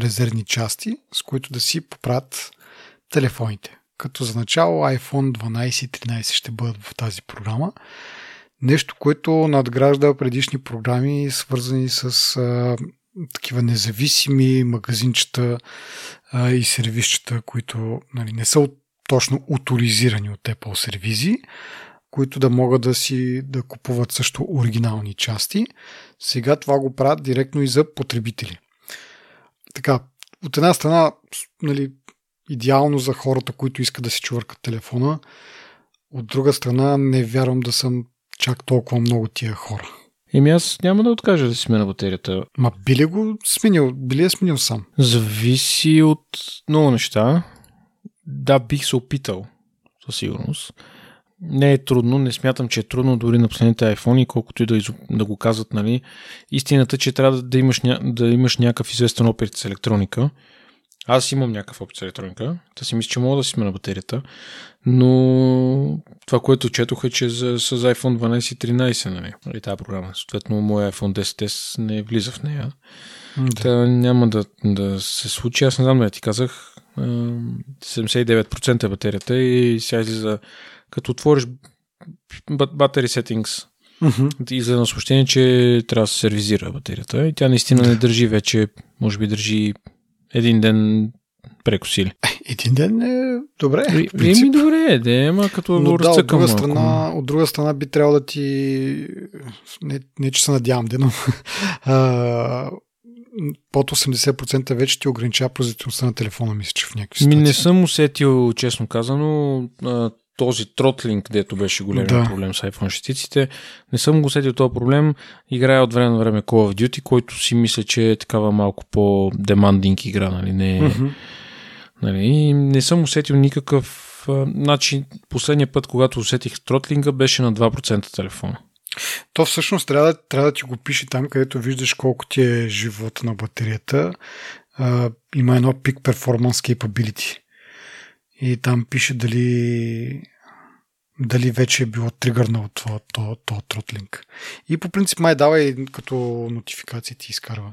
резервни части, с които да си поправят телефоните. Като за начало iPhone 12 и 13 ще бъдат в тази програма. Нещо, което надгражда предишни програми, свързани с а, такива независими магазинчета а, и сервисчета, които нали, не са от, точно авторизирани от Apple сервизи, които да могат да си да купуват също оригинални части. Сега това го правят директно и за потребители. Така, от една страна, нали, идеално за хората, които искат да си чувъркат телефона. От друга страна, не вярвам да съм чак толкова много тия хора. Еми аз няма да откажа да си смена батерията. Ма би ли го сменил? Би ли е сменил сам? Зависи от много неща. Да, бих се опитал, със сигурност. Не е трудно, не смятам, че е трудно дори на последните iPhone, колкото и да, да го казват, нали. Истината, че трябва да имаш, да имаш някакъв известен опит с електроника. Аз имам някакъв опит с електроника. Та си мисля, че мога да си смена батерията. Но това, което четох е, че за, с iPhone 12 и 13, нали, нали тази програма. Съответно, моя iPhone 10S не влиза в нея. Да. Та няма да, да се случи. Аз не знам да ти казах. 79% е батерията и сега излиза като отвориш Battery Settings uh-huh. и за съобщение, че трябва да се сервизира батерията. И тя наистина не държи вече, може би държи един ден прекосили. Един ден е добре. Еми добре, да, ама като Но да, от друга, страна, от друга страна би трябвало да ти не, не че се надявам, но а, под 80% вече ти ограничава производителността на телефона, мисля, че в някакви ситуации. Ми не съм усетил, честно казано. Този тротлинг, дето беше голям Да. проблем с iPhone 6 не съм го усетил този проблем. Играя от време на време Call of Duty, който си мисля, че е такава малко по-демандинг игра, нали? Не, Мгм. нали? И не съм усетил никакъв... Значи, последния път, когато усетих тротлинга, беше на 2% телефона. То всъщност трябва, трябва да ти го пише там, където виждаш колко ти е живота на батерията. А, има едно Peak Performance Capability. И там пише дали дали вече е било тригърнало това, то, то тротлинг. И по принцип май дава и като нотификации ти изкарва.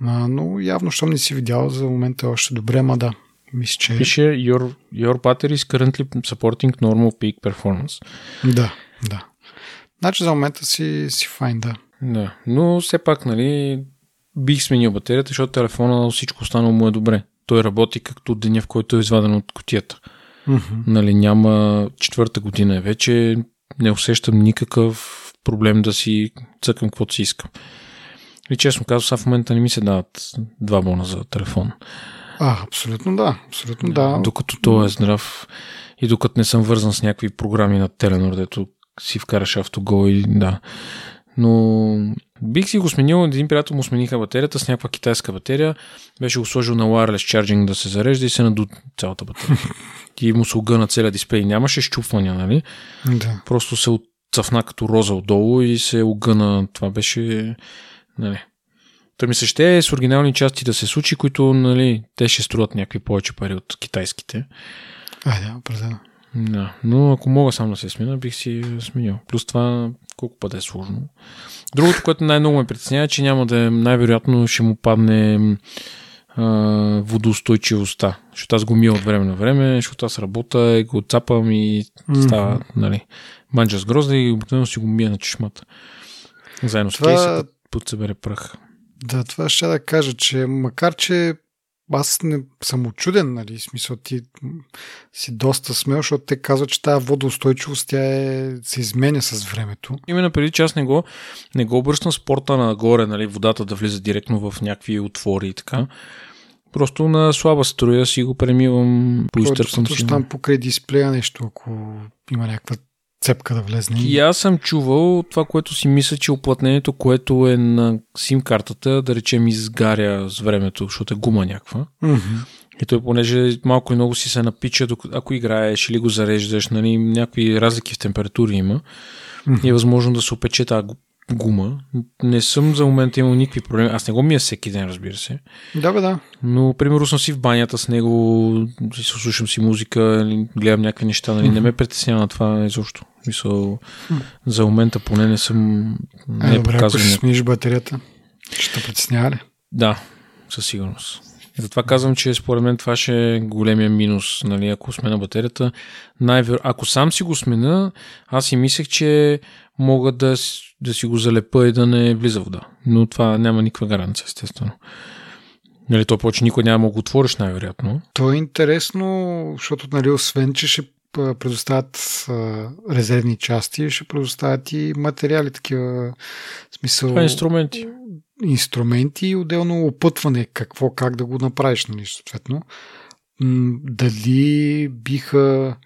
А, но явно, щом не си видял, за момента е още добре, ама да. Мисля, че... Пише your, your battery is currently supporting normal peak performance. Да, да. Значи за момента си, си файн, да. Да, но все пак, нали, бих сменил батерията, защото телефона всичко останало му е добре. Той работи както деня, в който е изваден от котията. Нали, няма четвърта година е вече, не усещам никакъв проблем да си цъкам каквото си искам. И честно казвам, сега в момента не ми се дават два бона за телефон. А, абсолютно да. Абсолютно да. Докато той е здрав и докато не съм вързан с някакви програми на Теленор, дето си вкараш автогол и да. Но бих си го сменил, един приятел му смениха батерията с някаква китайска батерия, беше го сложил на wireless charging да се зарежда и се наду цялата батерия. и му се огъна целият дисплей. Нямаше щупвания, нали? да. Просто се отцъфна като роза отдолу и се огъна. Това беше... Нали. Та ми се ще е с оригинални части да се случи, които нали, те ще струват някакви повече пари от китайските. Айде, определено. Да, но ако мога сам да се смена, бих си сменил. Плюс това, колко пъти е сложно. Другото, което най-много ме притеснява, е, че няма да е, най-вероятно ще му падне а, водоустойчивостта. Защото аз го мия от време на време, защото аз работя и го цапам и става, нали, манджа с грозда и обикновено си го мия на чешмата. Заедно с Това- кейса, под събере прах. Да, това ще да кажа, че макар, че аз не съм очуден, нали, смисъл ти си доста смел, защото те казват, че тази водоустойчивост тя е, се изменя с времето. Именно преди, че аз не го, не го обръщам спорта нагоре, нали, водата да влиза директно в някакви отвори и така. Просто на слаба струя си го премивам, поизтърсвам Просто си. там покрай дисплея нещо, ако има някаква цепка да влезне. И аз съм чувал това, което си мисля, че оплътнението, което е на сим картата, да речем изгаря с времето, защото е гума някаква. Мгм. И той, понеже малко и много си се напича, ако играеш или го зареждаш, нали, някакви разлики в температури има. И е възможно да се опече тази гу- гума. Не съм за момента имал никакви проблеми. Аз не го мия всеки ден, разбира се. Да, бе, да. Но, примерно, съм си в банята с него, слушам си музика, или гледам някакви неща, нали, не ме притеснява на това изобщо. Мисъл, за момента поне не съм не Е, е добре, ако някакво. смениш батерията, ще те притеснява ли? Да, със сигурност. И затова казвам, че според мен това ще е големия минус, нали, ако смена батерията. Най-вер... Ако сам си го смена, аз си мислех, че мога да, да си го залепа и да не влиза вода. Но това няма никаква гаранция, естествено. Нали, то повече никой няма да го отвориш, най-вероятно. То е интересно, защото, нали, освен, че ще предоставят резервни части, ще предоставят и материали, такива, смисъл, Това е инструменти. инструменти и отделно опътване, какво, как да го направиш, нали, съответно. Дали биха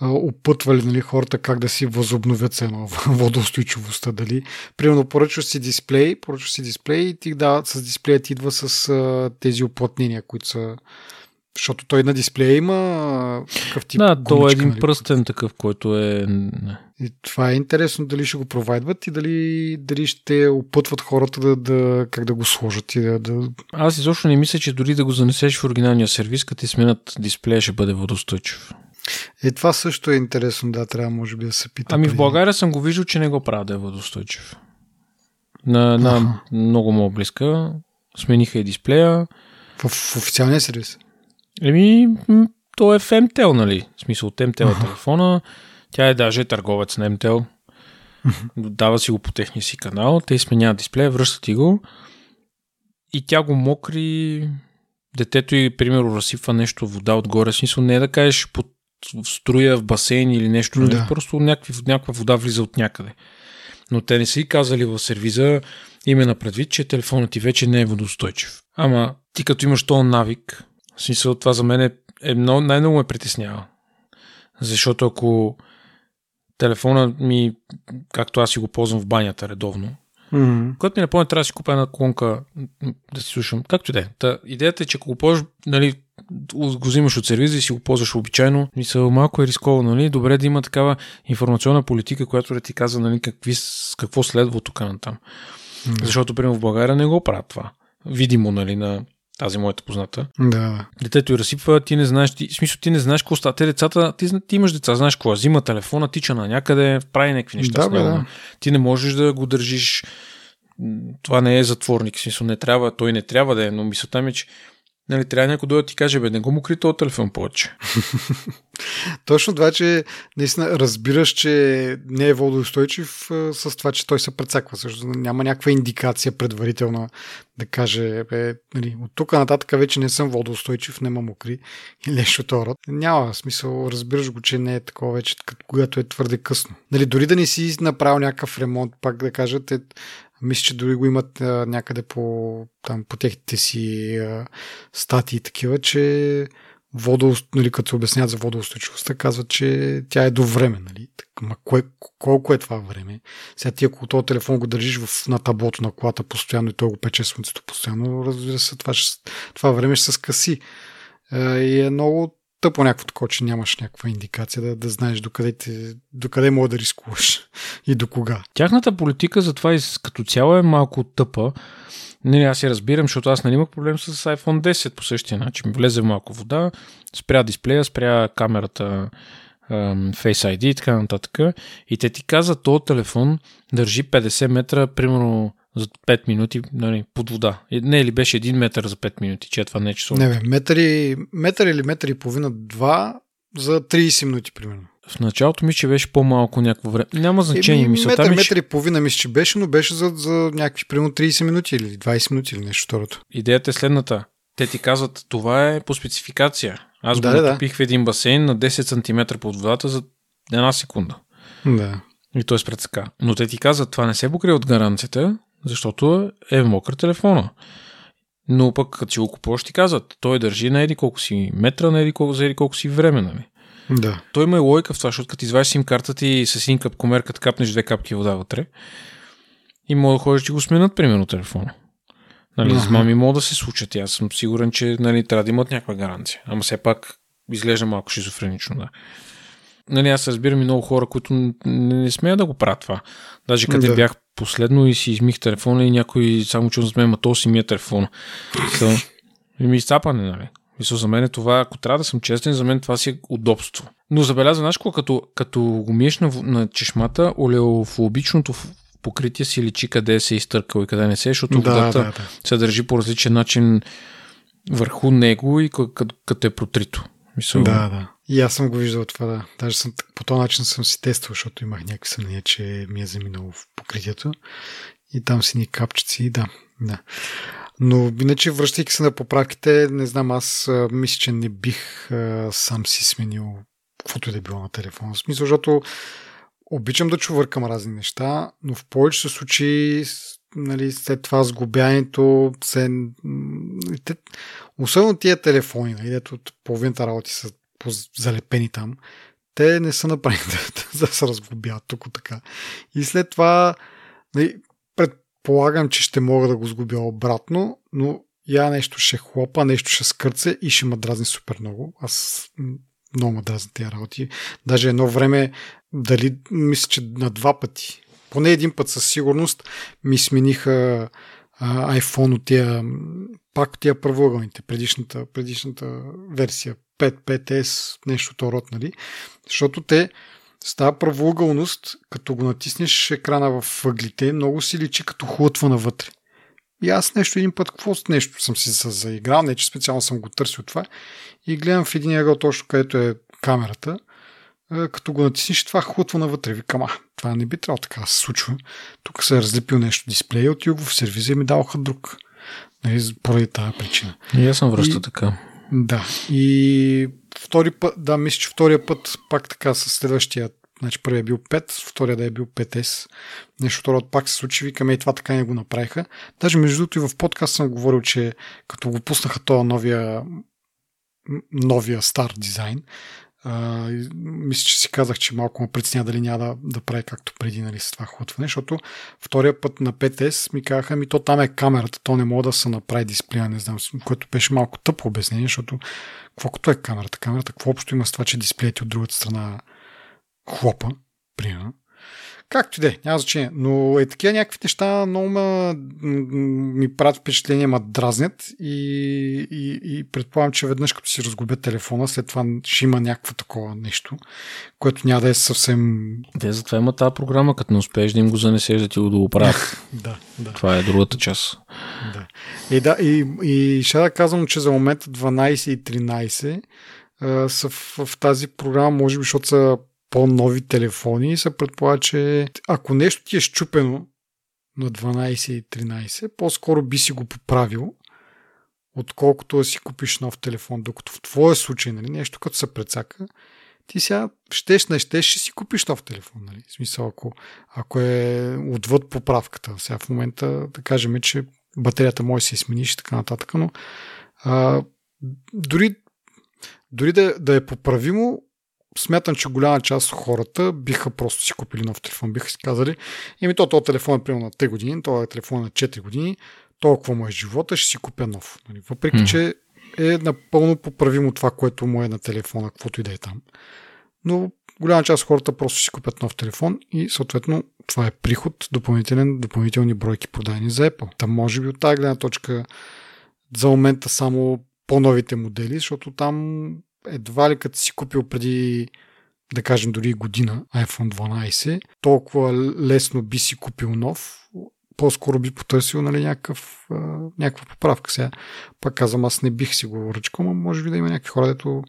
опътвали нали, хората как да си възобновят се едно водоустойчивостта. Дали, примерно, поръчваш си дисплей, поръчваш си дисплей и ти дават с дисплеят идва с а, тези оплътнения, които са защото той на дисплея има такъв тип Да, то е един нали, пръстен такъв, който е... и това е интересно дали ще го провайдват и дали, дали ще опътват хората да, да, как да го сложат и да, да... Аз изобщо не мисля, че дори да го занесеш в оригиналния сервис, като ти сменят дисплея, ще бъде водостойчив. Е, това също е интересно, да, трябва може би да се пита. Ами в. България съм го виждал, че не го правят да е водостойчив. На, на Аха. много му близка. Смениха и дисплея. В, в официалния сервис. Еми, то е в MTEL, нали? В смисъл, от MTEL е телефона. Тя е даже търговец на MTEL. Дава си го по техния си канал. Те сменяват дисплея, връщат ти го. И тя го мокри. Детето и, примерно, разсипва нещо вода отгоре. В смисъл, не е да кажеш под струя в басейн или нещо. Нали? Да. Просто някакви, някаква вода влиза от някъде. Но те не са и казали в сервиза именно предвид, че телефонът ти вече не е водостойчив. Ама ти като имаш този навик, в смисъл това за мен е, е много, най-много ме притеснява. Защото ако телефона ми, както аз си го ползвам в банята редовно, Mm-hmm. когато ми напомня, трябва да си купя една колонка да си слушам. Както и да е. Та, идеята е, че ако го ползваш, нали, го взимаш от сервиза и си го ползваш обичайно, мисля, малко е рисковано, нали? Добре да има такава информационна политика, която да ти казва, нали, какви, какво следва тук на там. Да. Защото, примерно, в България не го правят това. Видимо, нали, на тази моята позната. Да. Детето й разсипва, ти не знаеш, ти, в смисъл, ти не знаеш какво става. Те децата, ти, ти имаш деца, знаеш какво, е. взима телефона, тича на някъде, прави някакви неща Да, бе, да. Ти не можеш да го държиш. Това не е затворник, в смисъл не трябва, той не трябва да е, но мисълта ми е, че нали, трябва някой да ти каже, бе, не го му кри този телефон повече. Точно това, че наистина разбираш, че не е водоустойчив с това, че той се прецаква. Също няма някаква индикация предварителна да каже, бе, нали, от тук нататък вече не съм водоустойчив, не ма мокри или нещо от род. Няма смисъл, разбираш го, че не е такова вече, когато е твърде късно. Нали, дори да не си направил някакъв ремонт, пак да кажа, те мисля, че дори го имат а, някъде по, там, по техните си а, статии такива, че водо, нали, като се обясняват за водоустойчивостта, казват, че тя е до време. Нали? Ма кое, колко е това време? Сега ти ако този телефон го държиш в, на таблото на колата постоянно и той го пече слънцето постоянно, разбира се, това, ще, това време ще се скъси. И е много тъпо някакво такова, че нямаш някаква индикация да, да знаеш докъде, те, докъде мога да рискуваш и до кога. Тяхната политика затова и като цяло е малко тъпа. Не, аз я разбирам, защото аз нали имах проблем с iPhone 10 по същия начин. Влезе малко вода, спря дисплея, спря камерата ам, Face ID и така нататък. И те ти казват, този телефон държи 50 метра, примерно за 5 минути нали, под вода. Не, или беше 1 метър за 5 минути, че това не е число. Не бе, метър, и, метър или метър и половина, два за 30 минути, примерно. В началото ми, че беше по-малко някакво време. Няма значение. Еми, Мисълта метър, ми, метър и половина мисля, че беше, но беше за, за някакви примерно 30 минути или 20 минути или нещо второто. идеята е следната. Те ти казват, това е по спецификация. Аз Да, го да, да. натопих в един басейн на 10 см под водата за една секунда. Да. И той спред така. Но те ти казват, това не се покрие от гаранцията, защото е мокър телефона. Но пък като си го купуваш, ти казват, той държи на еди колко си метра, на еди колко, за еди колко си време, нали? Да. Той има и логика в това, защото като извадиш сим картата и с един капкомер, като капнеш две капки вода вътре, и мога да ходиш да го сменят, примерно, телефона. Нали, Аха. с мами мога да се случат. Аз съм сигурен, че нали, трябва да имат някаква гаранция. Ама все пак изглежда малко шизофренично, да. Нали, аз разбирам и много хора, които не, не смеят да го правят това. Даже къде Да. бях последно и си измих телефона и някой само чу с мен, ма то си ми е телефон. So, и ми изцапане, нали? Мисля, за мен е това, ако трябва да съм честен, за мен това си е удобство. Но забеляза, знаеш какво, като, като го миеш на, на чешмата, олеофобичното покритие си личи къде се е изтъркал и къде не се, защото Да, водата да, да. се държи по различен начин върху него и като, като е протрито. Мисъл, Да, да. И аз съм го виждал това, да. Даже съм, по този начин съм си тествал, защото имах някакви съмнения, че ми е заминало в покритието. И там си ни капчици, да. да. Но иначе, връщайки се на поправките, не знам, аз мисля, че не бих а, сам си сменил каквото и да е било на телефона. В смисъл, защото обичам да чувъркам разни неща, но в повечето случаи нали, след това сгубянето се... Особено тия телефони, нали, дето половината работи са залепени там, те не са направени да, се разглобят тук така. И след това нали, предполагам, че ще мога да го сгубя обратно, но я нещо ще хлопа, нещо ще скърце и ще ме дразни супер много. Аз много ме дразни тези работи. Даже едно време, дали, мисля, че на два пъти, поне един път със сигурност, ми смениха iPhone от тия, пак от тия първоъгълните, предишната, предишната версия, 5, 5S, нещо то род, нали? Защото те с тази правоъгълност, като го натиснеш екрана в въглите, много си личи като хлътва навътре. И аз нещо един път, какво нещо съм си за- заиграл, не че специално съм го търсил това, и гледам в един ъгъл точно където е камерата, е, като го натиснеш, това хлътва навътре. Викам, а, това не би трябвало така да се случва. Тук се е разлепил нещо дисплей, отидох в сервиза и ми даваха друг. Нали, поради тази причина. И аз съм връща И- така. Да. И втори път, да, мисля, че втория път пак така с следващия, значи първият е бил 5, втория да е бил 5S. Нещо второ пак се случи, викаме и това така не го направиха. Даже между другото и в подкаст съм говорил, че като го пуснаха този новия новия стар дизайн, А, мисля, че си казах, че малко ме притесня дали няма да, да прави както преди нали, с това хлътване, защото втория път на 5S ми казаха, ми то там е камерата, то не мога да се направи дисплея, не знам, което беше малко тъпо обяснение, защото какво като е камерата? Камерата, какво общо има с това, че дисплеят от другата страна хлопа, примерно. Както и да е, няма значение. Но е такива някакви неща много ма, ми правят впечатление, ма дразнят и, и, и предполагам, че веднъж като си разгубя телефона, след това ще има някакво такова нещо, което няма да е съвсем... Те затова има тази програма, като не успееш да им го занесеш да ти го оправят. да, да. Това е другата част. Да. И, да, и, и ще да казвам, че за момента 12 и 13 а, са в, в тази програма, може би, защото са по-нови телефони се предполага, че ако нещо ти е щупено на 12 и 13, по-скоро би си го поправил, отколкото да си купиш нов телефон. Докато в твоя случай, нали, нещо като се прецака, ти сега щеш, не щеш, ще си купиш нов телефон. Нали? В смисъл, ако, ако е отвъд поправката. Сега в момента да кажем, че батерията може да се смениш и така нататък, но а, дори, дори да, да е поправимо, смятам, че голяма част от хората биха просто си купили нов телефон. Биха си казали, еми то, този телефон е примерно на 3 години, този телефон е на 4 години, толкова му е живота, ще си купя нов. Нали? Въпреки, mm. че е напълно поправимо това, което му е на телефона, каквото и да е там. Но голяма част от хората просто си купят нов телефон и съответно това е приход, допълнителен, допълнителни бройки продадени за Apple. Там може би от тази гледна точка за момента само по-новите модели, защото там едва ли като си купил преди да кажем дори година iPhone 12, толкова лесно би си купил нов, по-скоро би потърсил нали, някакъв, някаква поправка. Сега пак казвам, аз не бих си го ръчкал, но може би да има някакви хора, дето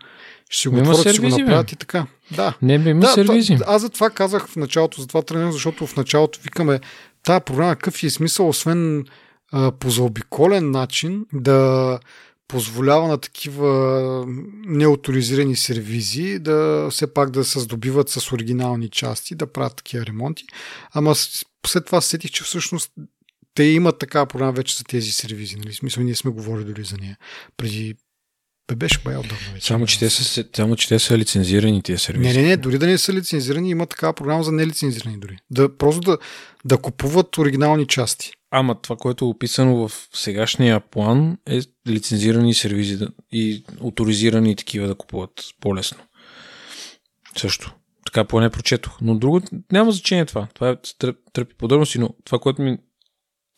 ще си го отворят, ще го направят бе. и така. Да. Не, бе, има да, сервизи. Това, аз за това казах в началото, затова тренирам, защото в началото викаме, тази програма какъв е смисъл, освен а, по заобиколен начин да позволява на такива неоторизирани сервизи да все пак да се здобиват с оригинални части, да правят такива ремонти. Ама след това сетих, че всъщност те имат такава програма вече за тези сервизи. Нали? Смисъл, ние сме говорили дори за нея преди бе беше бая отдавна вече. Само че, те са, само, че те са лицензирани тези сервизи. Не, не, не, дори да не са лицензирани, има такава програма за нелицензирани дори. Да, просто да, да купуват оригинални части. Ама това, което е описано в сегашния план е лицензирани сервизи да, и авторизирани такива да купуват по-лесно. Също. Така поне прочетох. Но друго няма значение това. Това е тръпи подробности, но това, което ми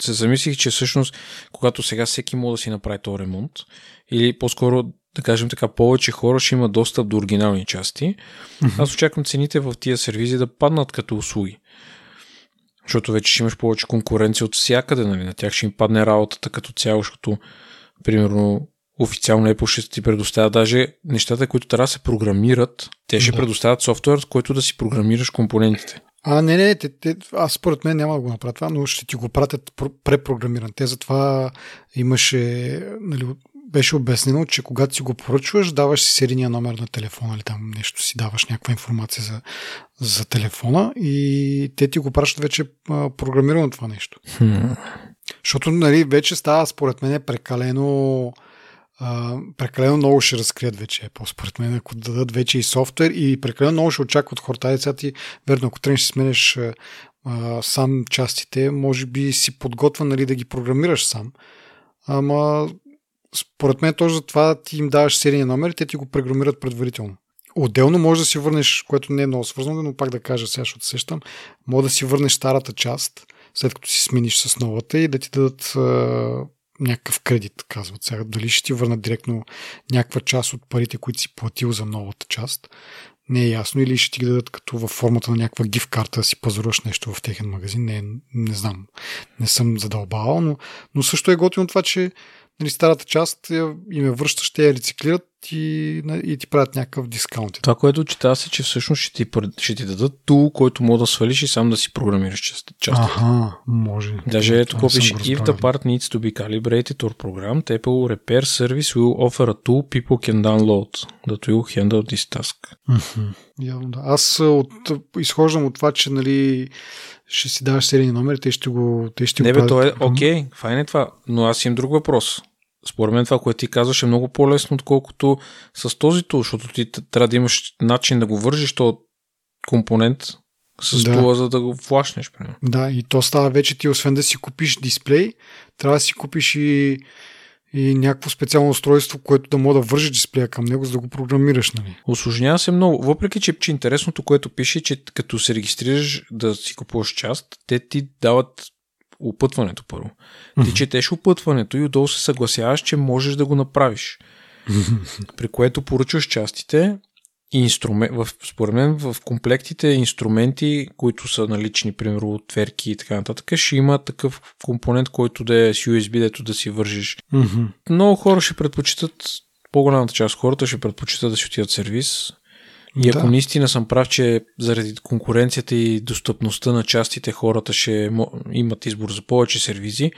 се замислих, че всъщност, когато сега всеки може да си направи този ремонт, или по-скоро, да кажем така, повече хора ще имат достъп до оригинални части, mm-hmm. аз очаквам цените в тия сервизи да паднат като услуги. Защото вече ще имаш повече конкуренция от всякъде, нали? На тях ще им падне работата като цяло, защото, примерно, официално Apple ще ти предоставя даже нещата, които трябва да се програмират. Те ще да. предоставят софтуер, с който да си програмираш компонентите. А, не, не, те, те, аз според мен няма да го направя това, но ще ти го пратят препрограмиран. Те затова имаше, нали, беше обяснено, че когато си го поръчваш, даваш си серийния номер на телефона или там нещо си даваш някаква информация за, за телефона и те ти го пращат вече а, програмирано това нещо. Защото нали, вече става според мен прекалено а, прекалено много ще разкрият вече Apple, според мен, ако дадат вече и софтуер и прекалено много ще очакват хората. Деца ти, верно, ако тръгнеш да сменеш а, сам частите, може би си подготвен нали, да ги програмираш сам. Ама според мен точно за това ти им даваш серийния номер и те ти го програмират предварително. Отделно може да си върнеш, което не е много свързано, но пак да кажа сега, защото сещам, може да си върнеш старата част, след като си смениш с новата и да ти дадат а, някакъв кредит, казват сега. Дали ще ти върнат директно някаква част от парите, които си платил за новата част, не е ясно. Или ще ти ги дадат като във формата на някаква гиф карта да си пазаруваш нещо в техен магазин. Не, не знам. Не съм задълбавал, но, но също е готино това, че нали, старата част им е връщаш, ще я рециклират и, и ти правят някакъв дискаунт. Това, което чета се, че всъщност ще ти, ще ти дадат тул, който мога да свалиш и сам да си програмираш част. Ага, може. Даже ето тук пише, if the part needs to be calibrated or programmed, Apple Repair Service will offer a tool people can download that will handle this task. Явно да. Аз от, изхождам от това, че нали, ще си даваш серийни номер, те ще го те ще Не, бе, то е окей, okay, файн е това, но аз имам друг въпрос. според мен това, което ти казваш е много по-лесно, отколкото с този тул, защото ти трябва да имаш начин да го вържиш то компонент с да. тула, за да го флашнеш. Примерно. Да, и то става вече ти, освен да си купиш дисплей, трябва да си купиш и, и някакво специално устройство, което да мога да вържиш дисплея към него, за да го програмираш. Нали? Осложнява се много. Въпреки, че, че интересното, което пише, че като се регистрираш да си купуваш част, те ти дават опътването първо. Mm-hmm. Ти четеш опътването и отдолу се съгласяваш, че можеш да го направиш. При което поръчваш частите инструмент, в, според мен в комплектите инструменти, които са налични, примерно отверки и така нататък, ще има такъв компонент, който да е с USB, дето да си вържиш. Mm-hmm. Много хора ще предпочитат, по-голямата част хората ще предпочитат да си отидат сервис, и ако да. наистина съм прав, че заради конкуренцията и достъпността на частите хората ще имат избор за повече сервизи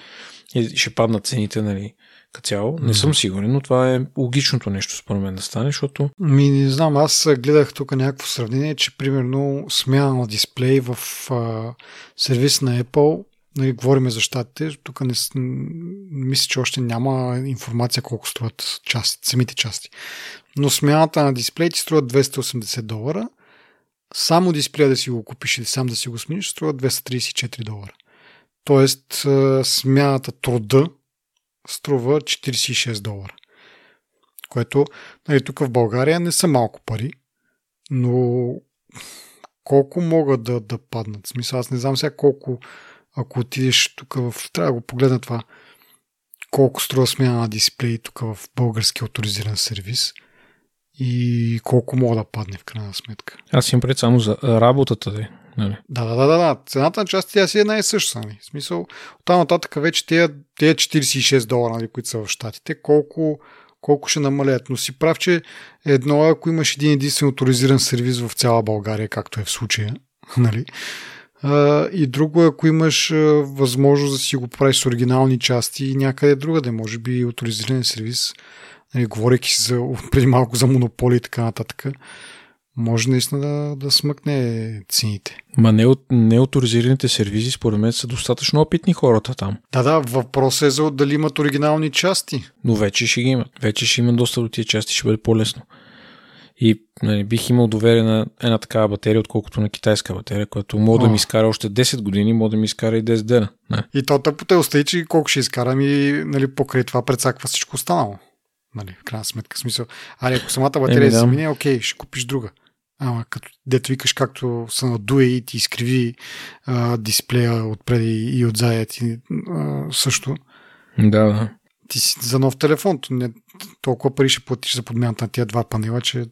и ще паднат цените, нали, като цяло. Не съм сигурен, но това е логичното нещо според мен да стане, защото... Ми не знам, аз гледах тук някакво сравнение, че примерно смяна на дисплей в а, сервис на Apple нали, говориме за щатите, тук не, мисля, че още няма информация колко струват част, самите части. Но смяната на дисплей ти струва 280 долара. Само дисплея да си го купиш или сам да си го смениш, струва 234 долара. Тоест, смяната труда струва 46 долара. Което, нали, тук в България не са малко пари, но колко могат да, да паднат? В смисъл, аз не знам сега колко ако отидеш тук в... Трябва да го погледна това. Колко струва смяна на дисплей тук в български авторизиран сервис и колко мога да падне в крайна сметка. Аз им пред само за работата да Нали? Да, да, да, да, да. Цената на част тя си е една и съща. Нали? В смисъл, от там нататък вече тези 46 долара, нали, които са в щатите, колко, колко ще намалят. Но си прав, че едно е, ако имаш един единствен авторизиран сервис в цяла България, както е в случая, нали? и друго, ако имаш възможност да си го правиш с оригинални части и някъде другаде, може би авторизиран сервис, нали, говорейки си за, преди малко за монополи и така нататък, може наистина да, да смъкне цените. Ма не, не авторизираните сервизи, според мен, са достатъчно опитни хората там. Да, да, въпросът е за дали имат оригинални части. Но вече ще ги имат. Вече ще има доста от тия части, ще бъде по-лесно. И нали, бих имал доверие на една такава батерия, отколкото на китайска батерия, която мога да ми изкара още 10 години, мога да ми изкара и 10 дена. Не. И то тъпото е остави, че колко ще изкарам и нали, покрай това предсаква всичко останало. Нали, в крайна сметка смисъл. Али ако самата батерия се да. мине, окей, ще купиш друга. Ама като дето викаш както се надуе и ти изкриви а, дисплея отпреди и отзаед и а, също. Да, да ти си за нов телефон. Не, толкова пари ще платиш за подмяната на тия два панела, че...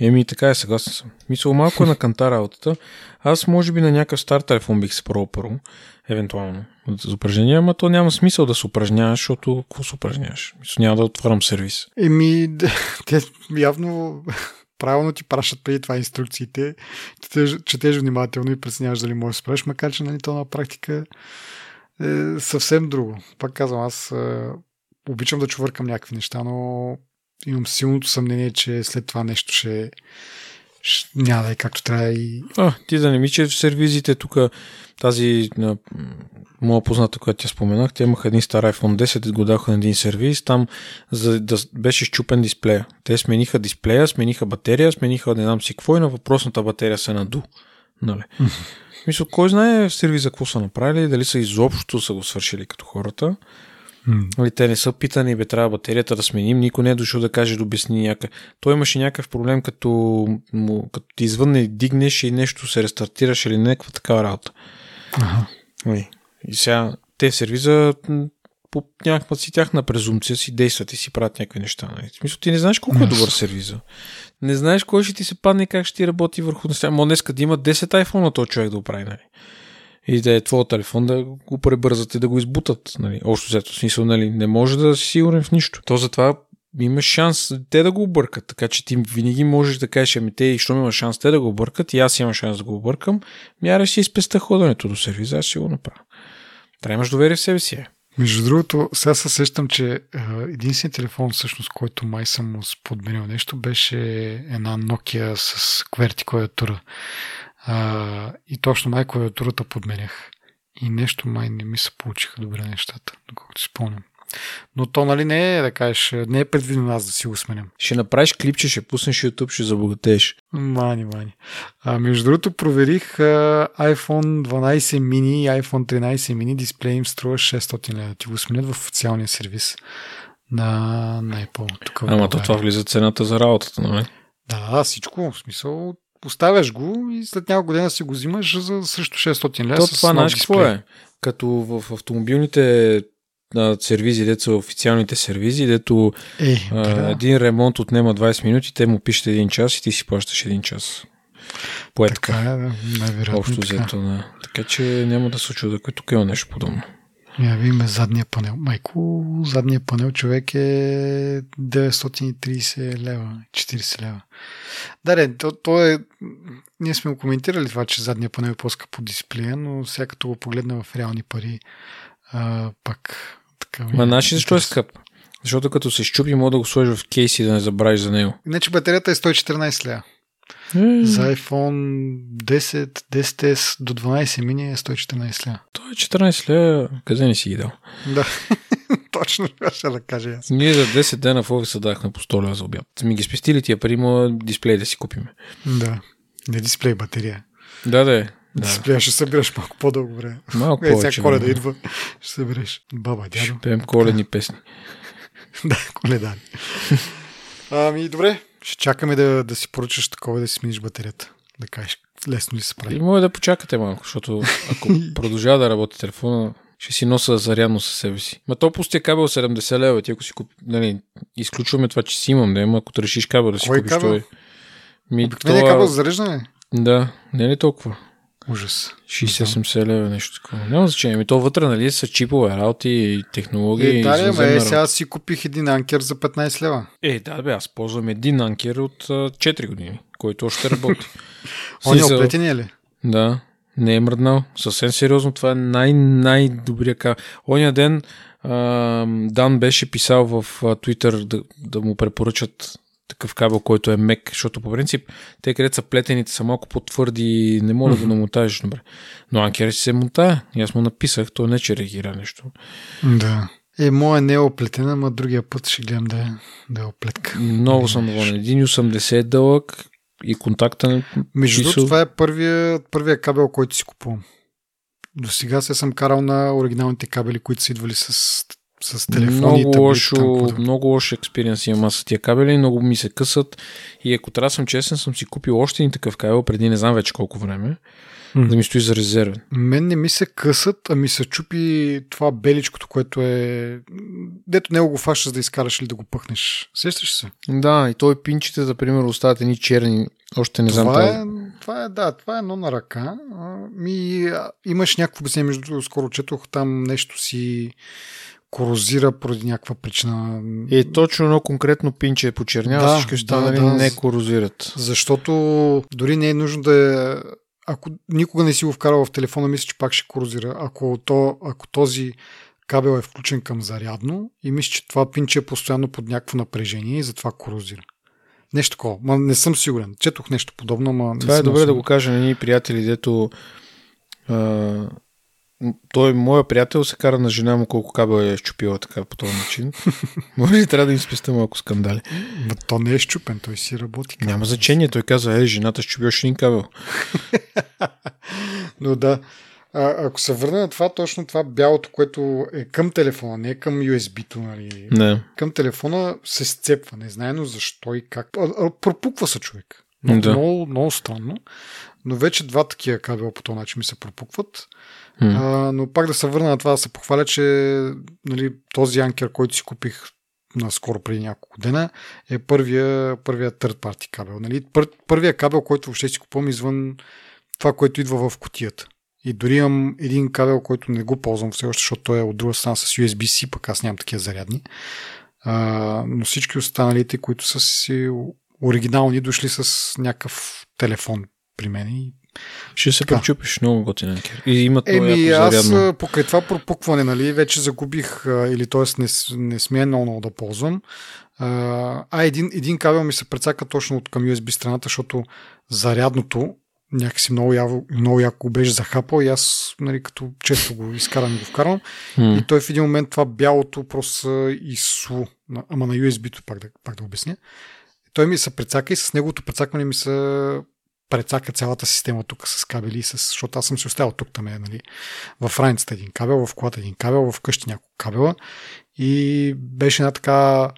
Еми, така е, съгласен съм. Мисля, малко е на канта работата. Аз може би на някакъв стар телефон бих се пробвал първо, евентуално, за упражнения, ама то няма смисъл да се упражняваш, защото какво се упражняваш? Мисля, няма да отварям сервис. Еми, те явно правилно ти пращат преди това инструкциите, четеш, четеш внимателно и преценяваш дали можеш да справиш, макар че нали, то на практика е съвсем друго. Пак казвам, аз обичам да чувъркам някакви неща, но имам силното съмнение, че след това нещо ще, ще няма да е както трябва и... А, ти да не ми, че в сервизите тук тази моя позната, която тя споменах, те имаха един стар iPhone 10, го даха на един сервис, там за да беше щупен дисплея. Те смениха дисплея, смениха батерия, смениха не знам си какво и на въпросната батерия се наду. Нали? Мисля, кой знае в сервиза какво са направили, дали са изобщо са го свършили като хората. Mm. Те не са питани, бе, трябва батерията да сменим. Никой не е дошъл да каже да обясни някакъв. Той имаше някакъв проблем, като, му, като ти извън дигнеш и нещо се рестартираш или някаква такава работа. Ага. И сега те в сервиза по някаква си тяхна презумпция си действат и си правят някакви неща. Нали? В смисъл, ти не знаеш колко е добър сервиза. Не знаеш кой ще ти се падне и как ще ти работи върху неща. Мо днес да има 10 iPhone на този човек да оправи. Нали? и да е твоят телефон да го пребързат и да го избутат. Нали. Още взето смисъл, нали, не може да си сигурен в нищо. То затова има шанс те да го объркат, така че ти винаги можеш да кажеш, ами те, що има шанс те да го объркат и аз имам шанс да го объркам, мяра си изпеста ходенето до сервиза, аз ще го направя. Трябва имаш доверие в себе си. Е. Между другото, сега се сещам, че единственият телефон, всъщност, който май съм му сподменил нещо, беше една Nokia с кверти клавиатура. И точно май клавиатурата подменях. И нещо май не ми се получиха добре нещата, доколкото спомням. Но то, нали, не е, да кажеш, не е предвидено аз да си го сменям. Ще направиш клипче, ще пуснеш YouTube, ще забогатееш. Мани, мани. А, между другото, проверих а, iPhone 12 mini и iPhone 13 mini дисплей им струва 600 лева. Ти го сменят в официалния сервис на, на Apple. Тук Ама то това влиза цената за работата, нали? Да, всичко. В смисъл, поставяш го и след няколко година си го взимаш за срещу 600 лева. То това знаеш какво е? Като в автомобилните а, сервизи, дето са официалните сервизи, дето Е, а, да. един ремонт отнема 20 минути, те му пишат един час и ти си плащаш един час. Поетка. Така е, да, най-вероятно. Общо така. взето, да. Така че няма да се очуда, ако тук има нещо подобно. Я видим задния панел. Майко, задния панел човек е 930 лева, 40 лева. Да, не, то, то е... Ние сме го коментирали това, че задния панел е по-скъп от дисплея, но сега като го погледна в реални пари, а, пак така... ми Ма наши защо е скъп? Защото като се щупи, мога да го сложиш в кейс и да не забравиш за него. Иначе батерията е 114 лева. Е, За iPhone 10, 10S до 12 мини е 114 лева. Той е 14 лева, къде не си ги дал? Да, точно това ще да кажа аз. Ние за 10 дена в офиса дахме по 100 лева за обяд. Ми ги спестили тия пари, мога дисплей да си купим. Да. Не дисплей, батерия. Да, да е. Да. Дисплея ще събираш малко по-дълго време. Малко повече. сега коледа време. идва, ще събереш. Баба, Ще дядо. пеем коледни песни. да, коледа. Ами, добре. Ще чакаме да, да си поръчаш такова и да си смениш батерията. Да кажеш, лесно ли се И прави. може да почакате малко, защото ако продължава да работи телефона, ще си носа зарядно със себе си. Ма то пустия кабел 70 лева, ти ако си купи, нали, изключваме това, че си имам, да има, ако решиш кабел да си Кой купиш, кабел? той... Ми, това- кабел за зареждане? Да, не е ли толкова? Ужас. 60-70 лева, нещо такова. Няма значение. Ми то вътре, нали, са чипове, работи и технологии. Е, да, и да, ма, извънземна е, сега си купих един анкер за 15 лева. Е, да, бе, аз ползвам един анкер от а, 4 години, който още работи. Он е Смисъл- оплетения ли? Да, не е мръднал. Съвсем сериозно, това е най- най-добрия кабел. Оня ден а, Дан беше писал в Twitter да, да му препоръчат такъв кабел, който е мек, защото по принцип те където са плетените са малко по-твърди и не мога да го намотаеш добре. Но анкер си се монтае. И аз му написах, той не че реагира нещо. Да. Е, моя не е оплетена, ама другия път ще гледам да, е- да е оплетка. Много съм доволен. 1,80 е дълъг и контакта на Между другото, това е първия, първия кабел, който си купувам. До сега се съм карал на оригиналните кабели, които са идвали с, с телефони много лошо, да- много лош експириенс имам аз с тия кабели, много ми се късат и ако трябва да съм честен, съм си купил още един такъв кабел преди не знам вече колко време, М. да ми стои за резервен. Мен не ми се късат, а ми се чупи това беличкото, което е... Дето него го фащаш да изкараш или да го пъхнеш. Сещаш се? Да, и той пинчите, за пример, остават едни черни, още не знам това, това. е, това е, да, това е едно на ръка. А, Ми, а, имаш някакво обяснение, между другото, скоро четох, там нещо си корозира поради някаква причина. Е, точно едно конкретно пинче е почернява, Да, всички останали да, да. не корозират. Защото дори не е нужно да е... Ако никога не си го вкарал в телефона, мисля, че пак ще корозира. Ако, то, ако този кабел е включен към зарядно и мисля, че това пинче е постоянно под някакво напрежение и затова корозира. Нещо такова. Ма не съм сигурен. Четох нещо подобно, ма не Това е съм добре да сигурен. го кажа на едни приятели, дето а, той, моя приятел, се кара на жена му колко кабел е щупила така по този начин. Може ли трябва да им спеста малко скандали? Ма то не е щупен, той си работи. Няма значение. Той каза, е, жената щупи още един кабел. Но да, а, ако се върна на това, точно това бялото, което е към телефона, не е към USB-то, нали? Не. към телефона се сцепва. Не знаено защо и как. А, а, пропуква се човек. Много, Да. много, много странно. Но вече два такива кабела по този начин ми се пропукват. М. А, но пак да се върна на това да се похваля, че нали, този анкер, който си купих наскоро преди няколко дена, е първия, първия third party кабел. Нали? Пър, първия кабел, който въобще си купувам извън това, което идва в котията. И дори имам един кабел, който не го ползвам все още, защото той е от друга страна с USB-C, пък аз нямам такива зарядни. А, но всички останалите, които са си оригинални, дошли с някакъв телефон при мен. И... Ще се пречупиш много готин анкер. И имат Еми, аз покрай това пропукване, нали, вече загубих, или т.е. не, не смея много, много да ползвам. А, един, един кабел ми се прецака точно от към USB страната, защото зарядното някакси много, яво, много яко го беше захапал и аз, нали, като често го изкарам и го вкарвам. Mm. И той в един момент това бялото просто изсу, ама на USB-то пак да, пак да обясня. Той ми се прецака и с неговото прецакване ми се прецака цялата система тук с кабели, с, защото аз съм си оставил тук там, нали, в раницата един кабел, в колата един кабел, в къщи няколко кабела. И беше една така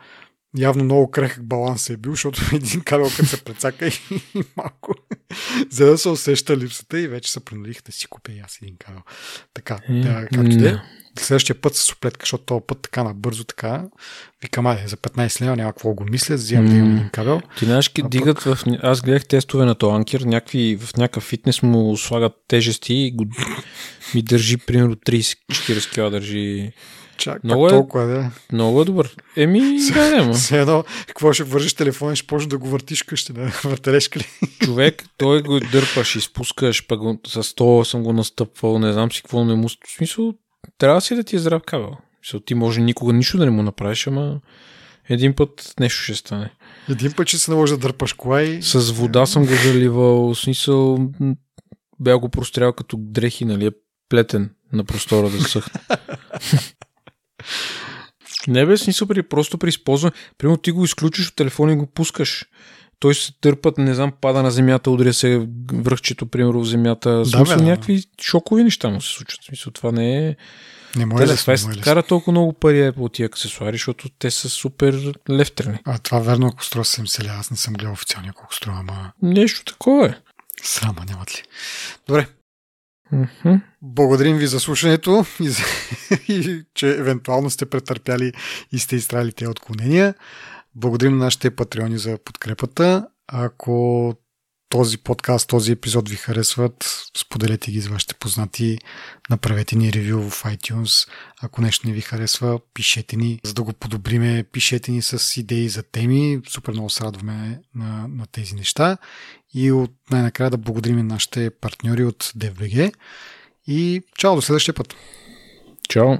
явно много крехък баланс е бил, защото един кабел като се прецака и, и малко за да се усеща липсата и вече се принудих да си купя и аз един кабел. Така, да, както де. Следващия път с оплетка, защото този път така набързо така, викам, айде, за 15 лева няма какво го мисля, взимам да имам един кабел. Ти знаеш, дигат пък... в... Аз гледах тестове на този анкер, някакви, в някакъв фитнес му слагат тежести и го... ми държи примерно 30-40 кг държи Чак, много е, толкова, да. Много е добър. Еми, да, няма. Все едно, какво ще вържиш телефона, ще почнеш да го въртиш къщи, да въртележка ли? Човек, той го дърпаш, изпускаш, пък с стола съм го настъпвал, не знам си какво не му... В смисъл, трябва си да ти е здрав кабел. Мисъл, ти може никога нищо да не му направиш, ама един път нещо ще стане. Един път ще се наложи да дърпаш кола и... С вода съм го заливал, в смисъл бях го прострял като дрехи, нали, е плетен на простора да съхне. Не бе, смисъл при, просто при използване. Примерно ти го изключиш от телефона и го пускаш. Той се търпат, не знам, пада на земята, удря се връхчето, примерно в земята. Да, смисъл, бе, да. някакви шокови неща му се случват. Смисъл, това не е... Не може да това е кара толкова много пари по тия аксесуари, защото те са супер лефтерни. А това верно, ако струва 70 ля, аз не съм гледал официално колко струва, ама... Нещо такова е. Срама нямат ли. Добре, Mm-hmm. Благодарим ви за слушането и, за, и че евентуално сте претърпяли и сте изтрали тези отклонения. Благодарим на нашите патреони за подкрепата. Ако този подкаст, този епизод ви харесват, споделете ги с вашите познати, направете ни ревю в iTunes. Ако нещо не ви харесва, пишете ни, за да го подобриме, пишете ни с идеи за теми. Супер много се радваме на, на тези неща. И от най-накрая да благодарим нашите партньори от DVG. И чао до следващия път. Чао.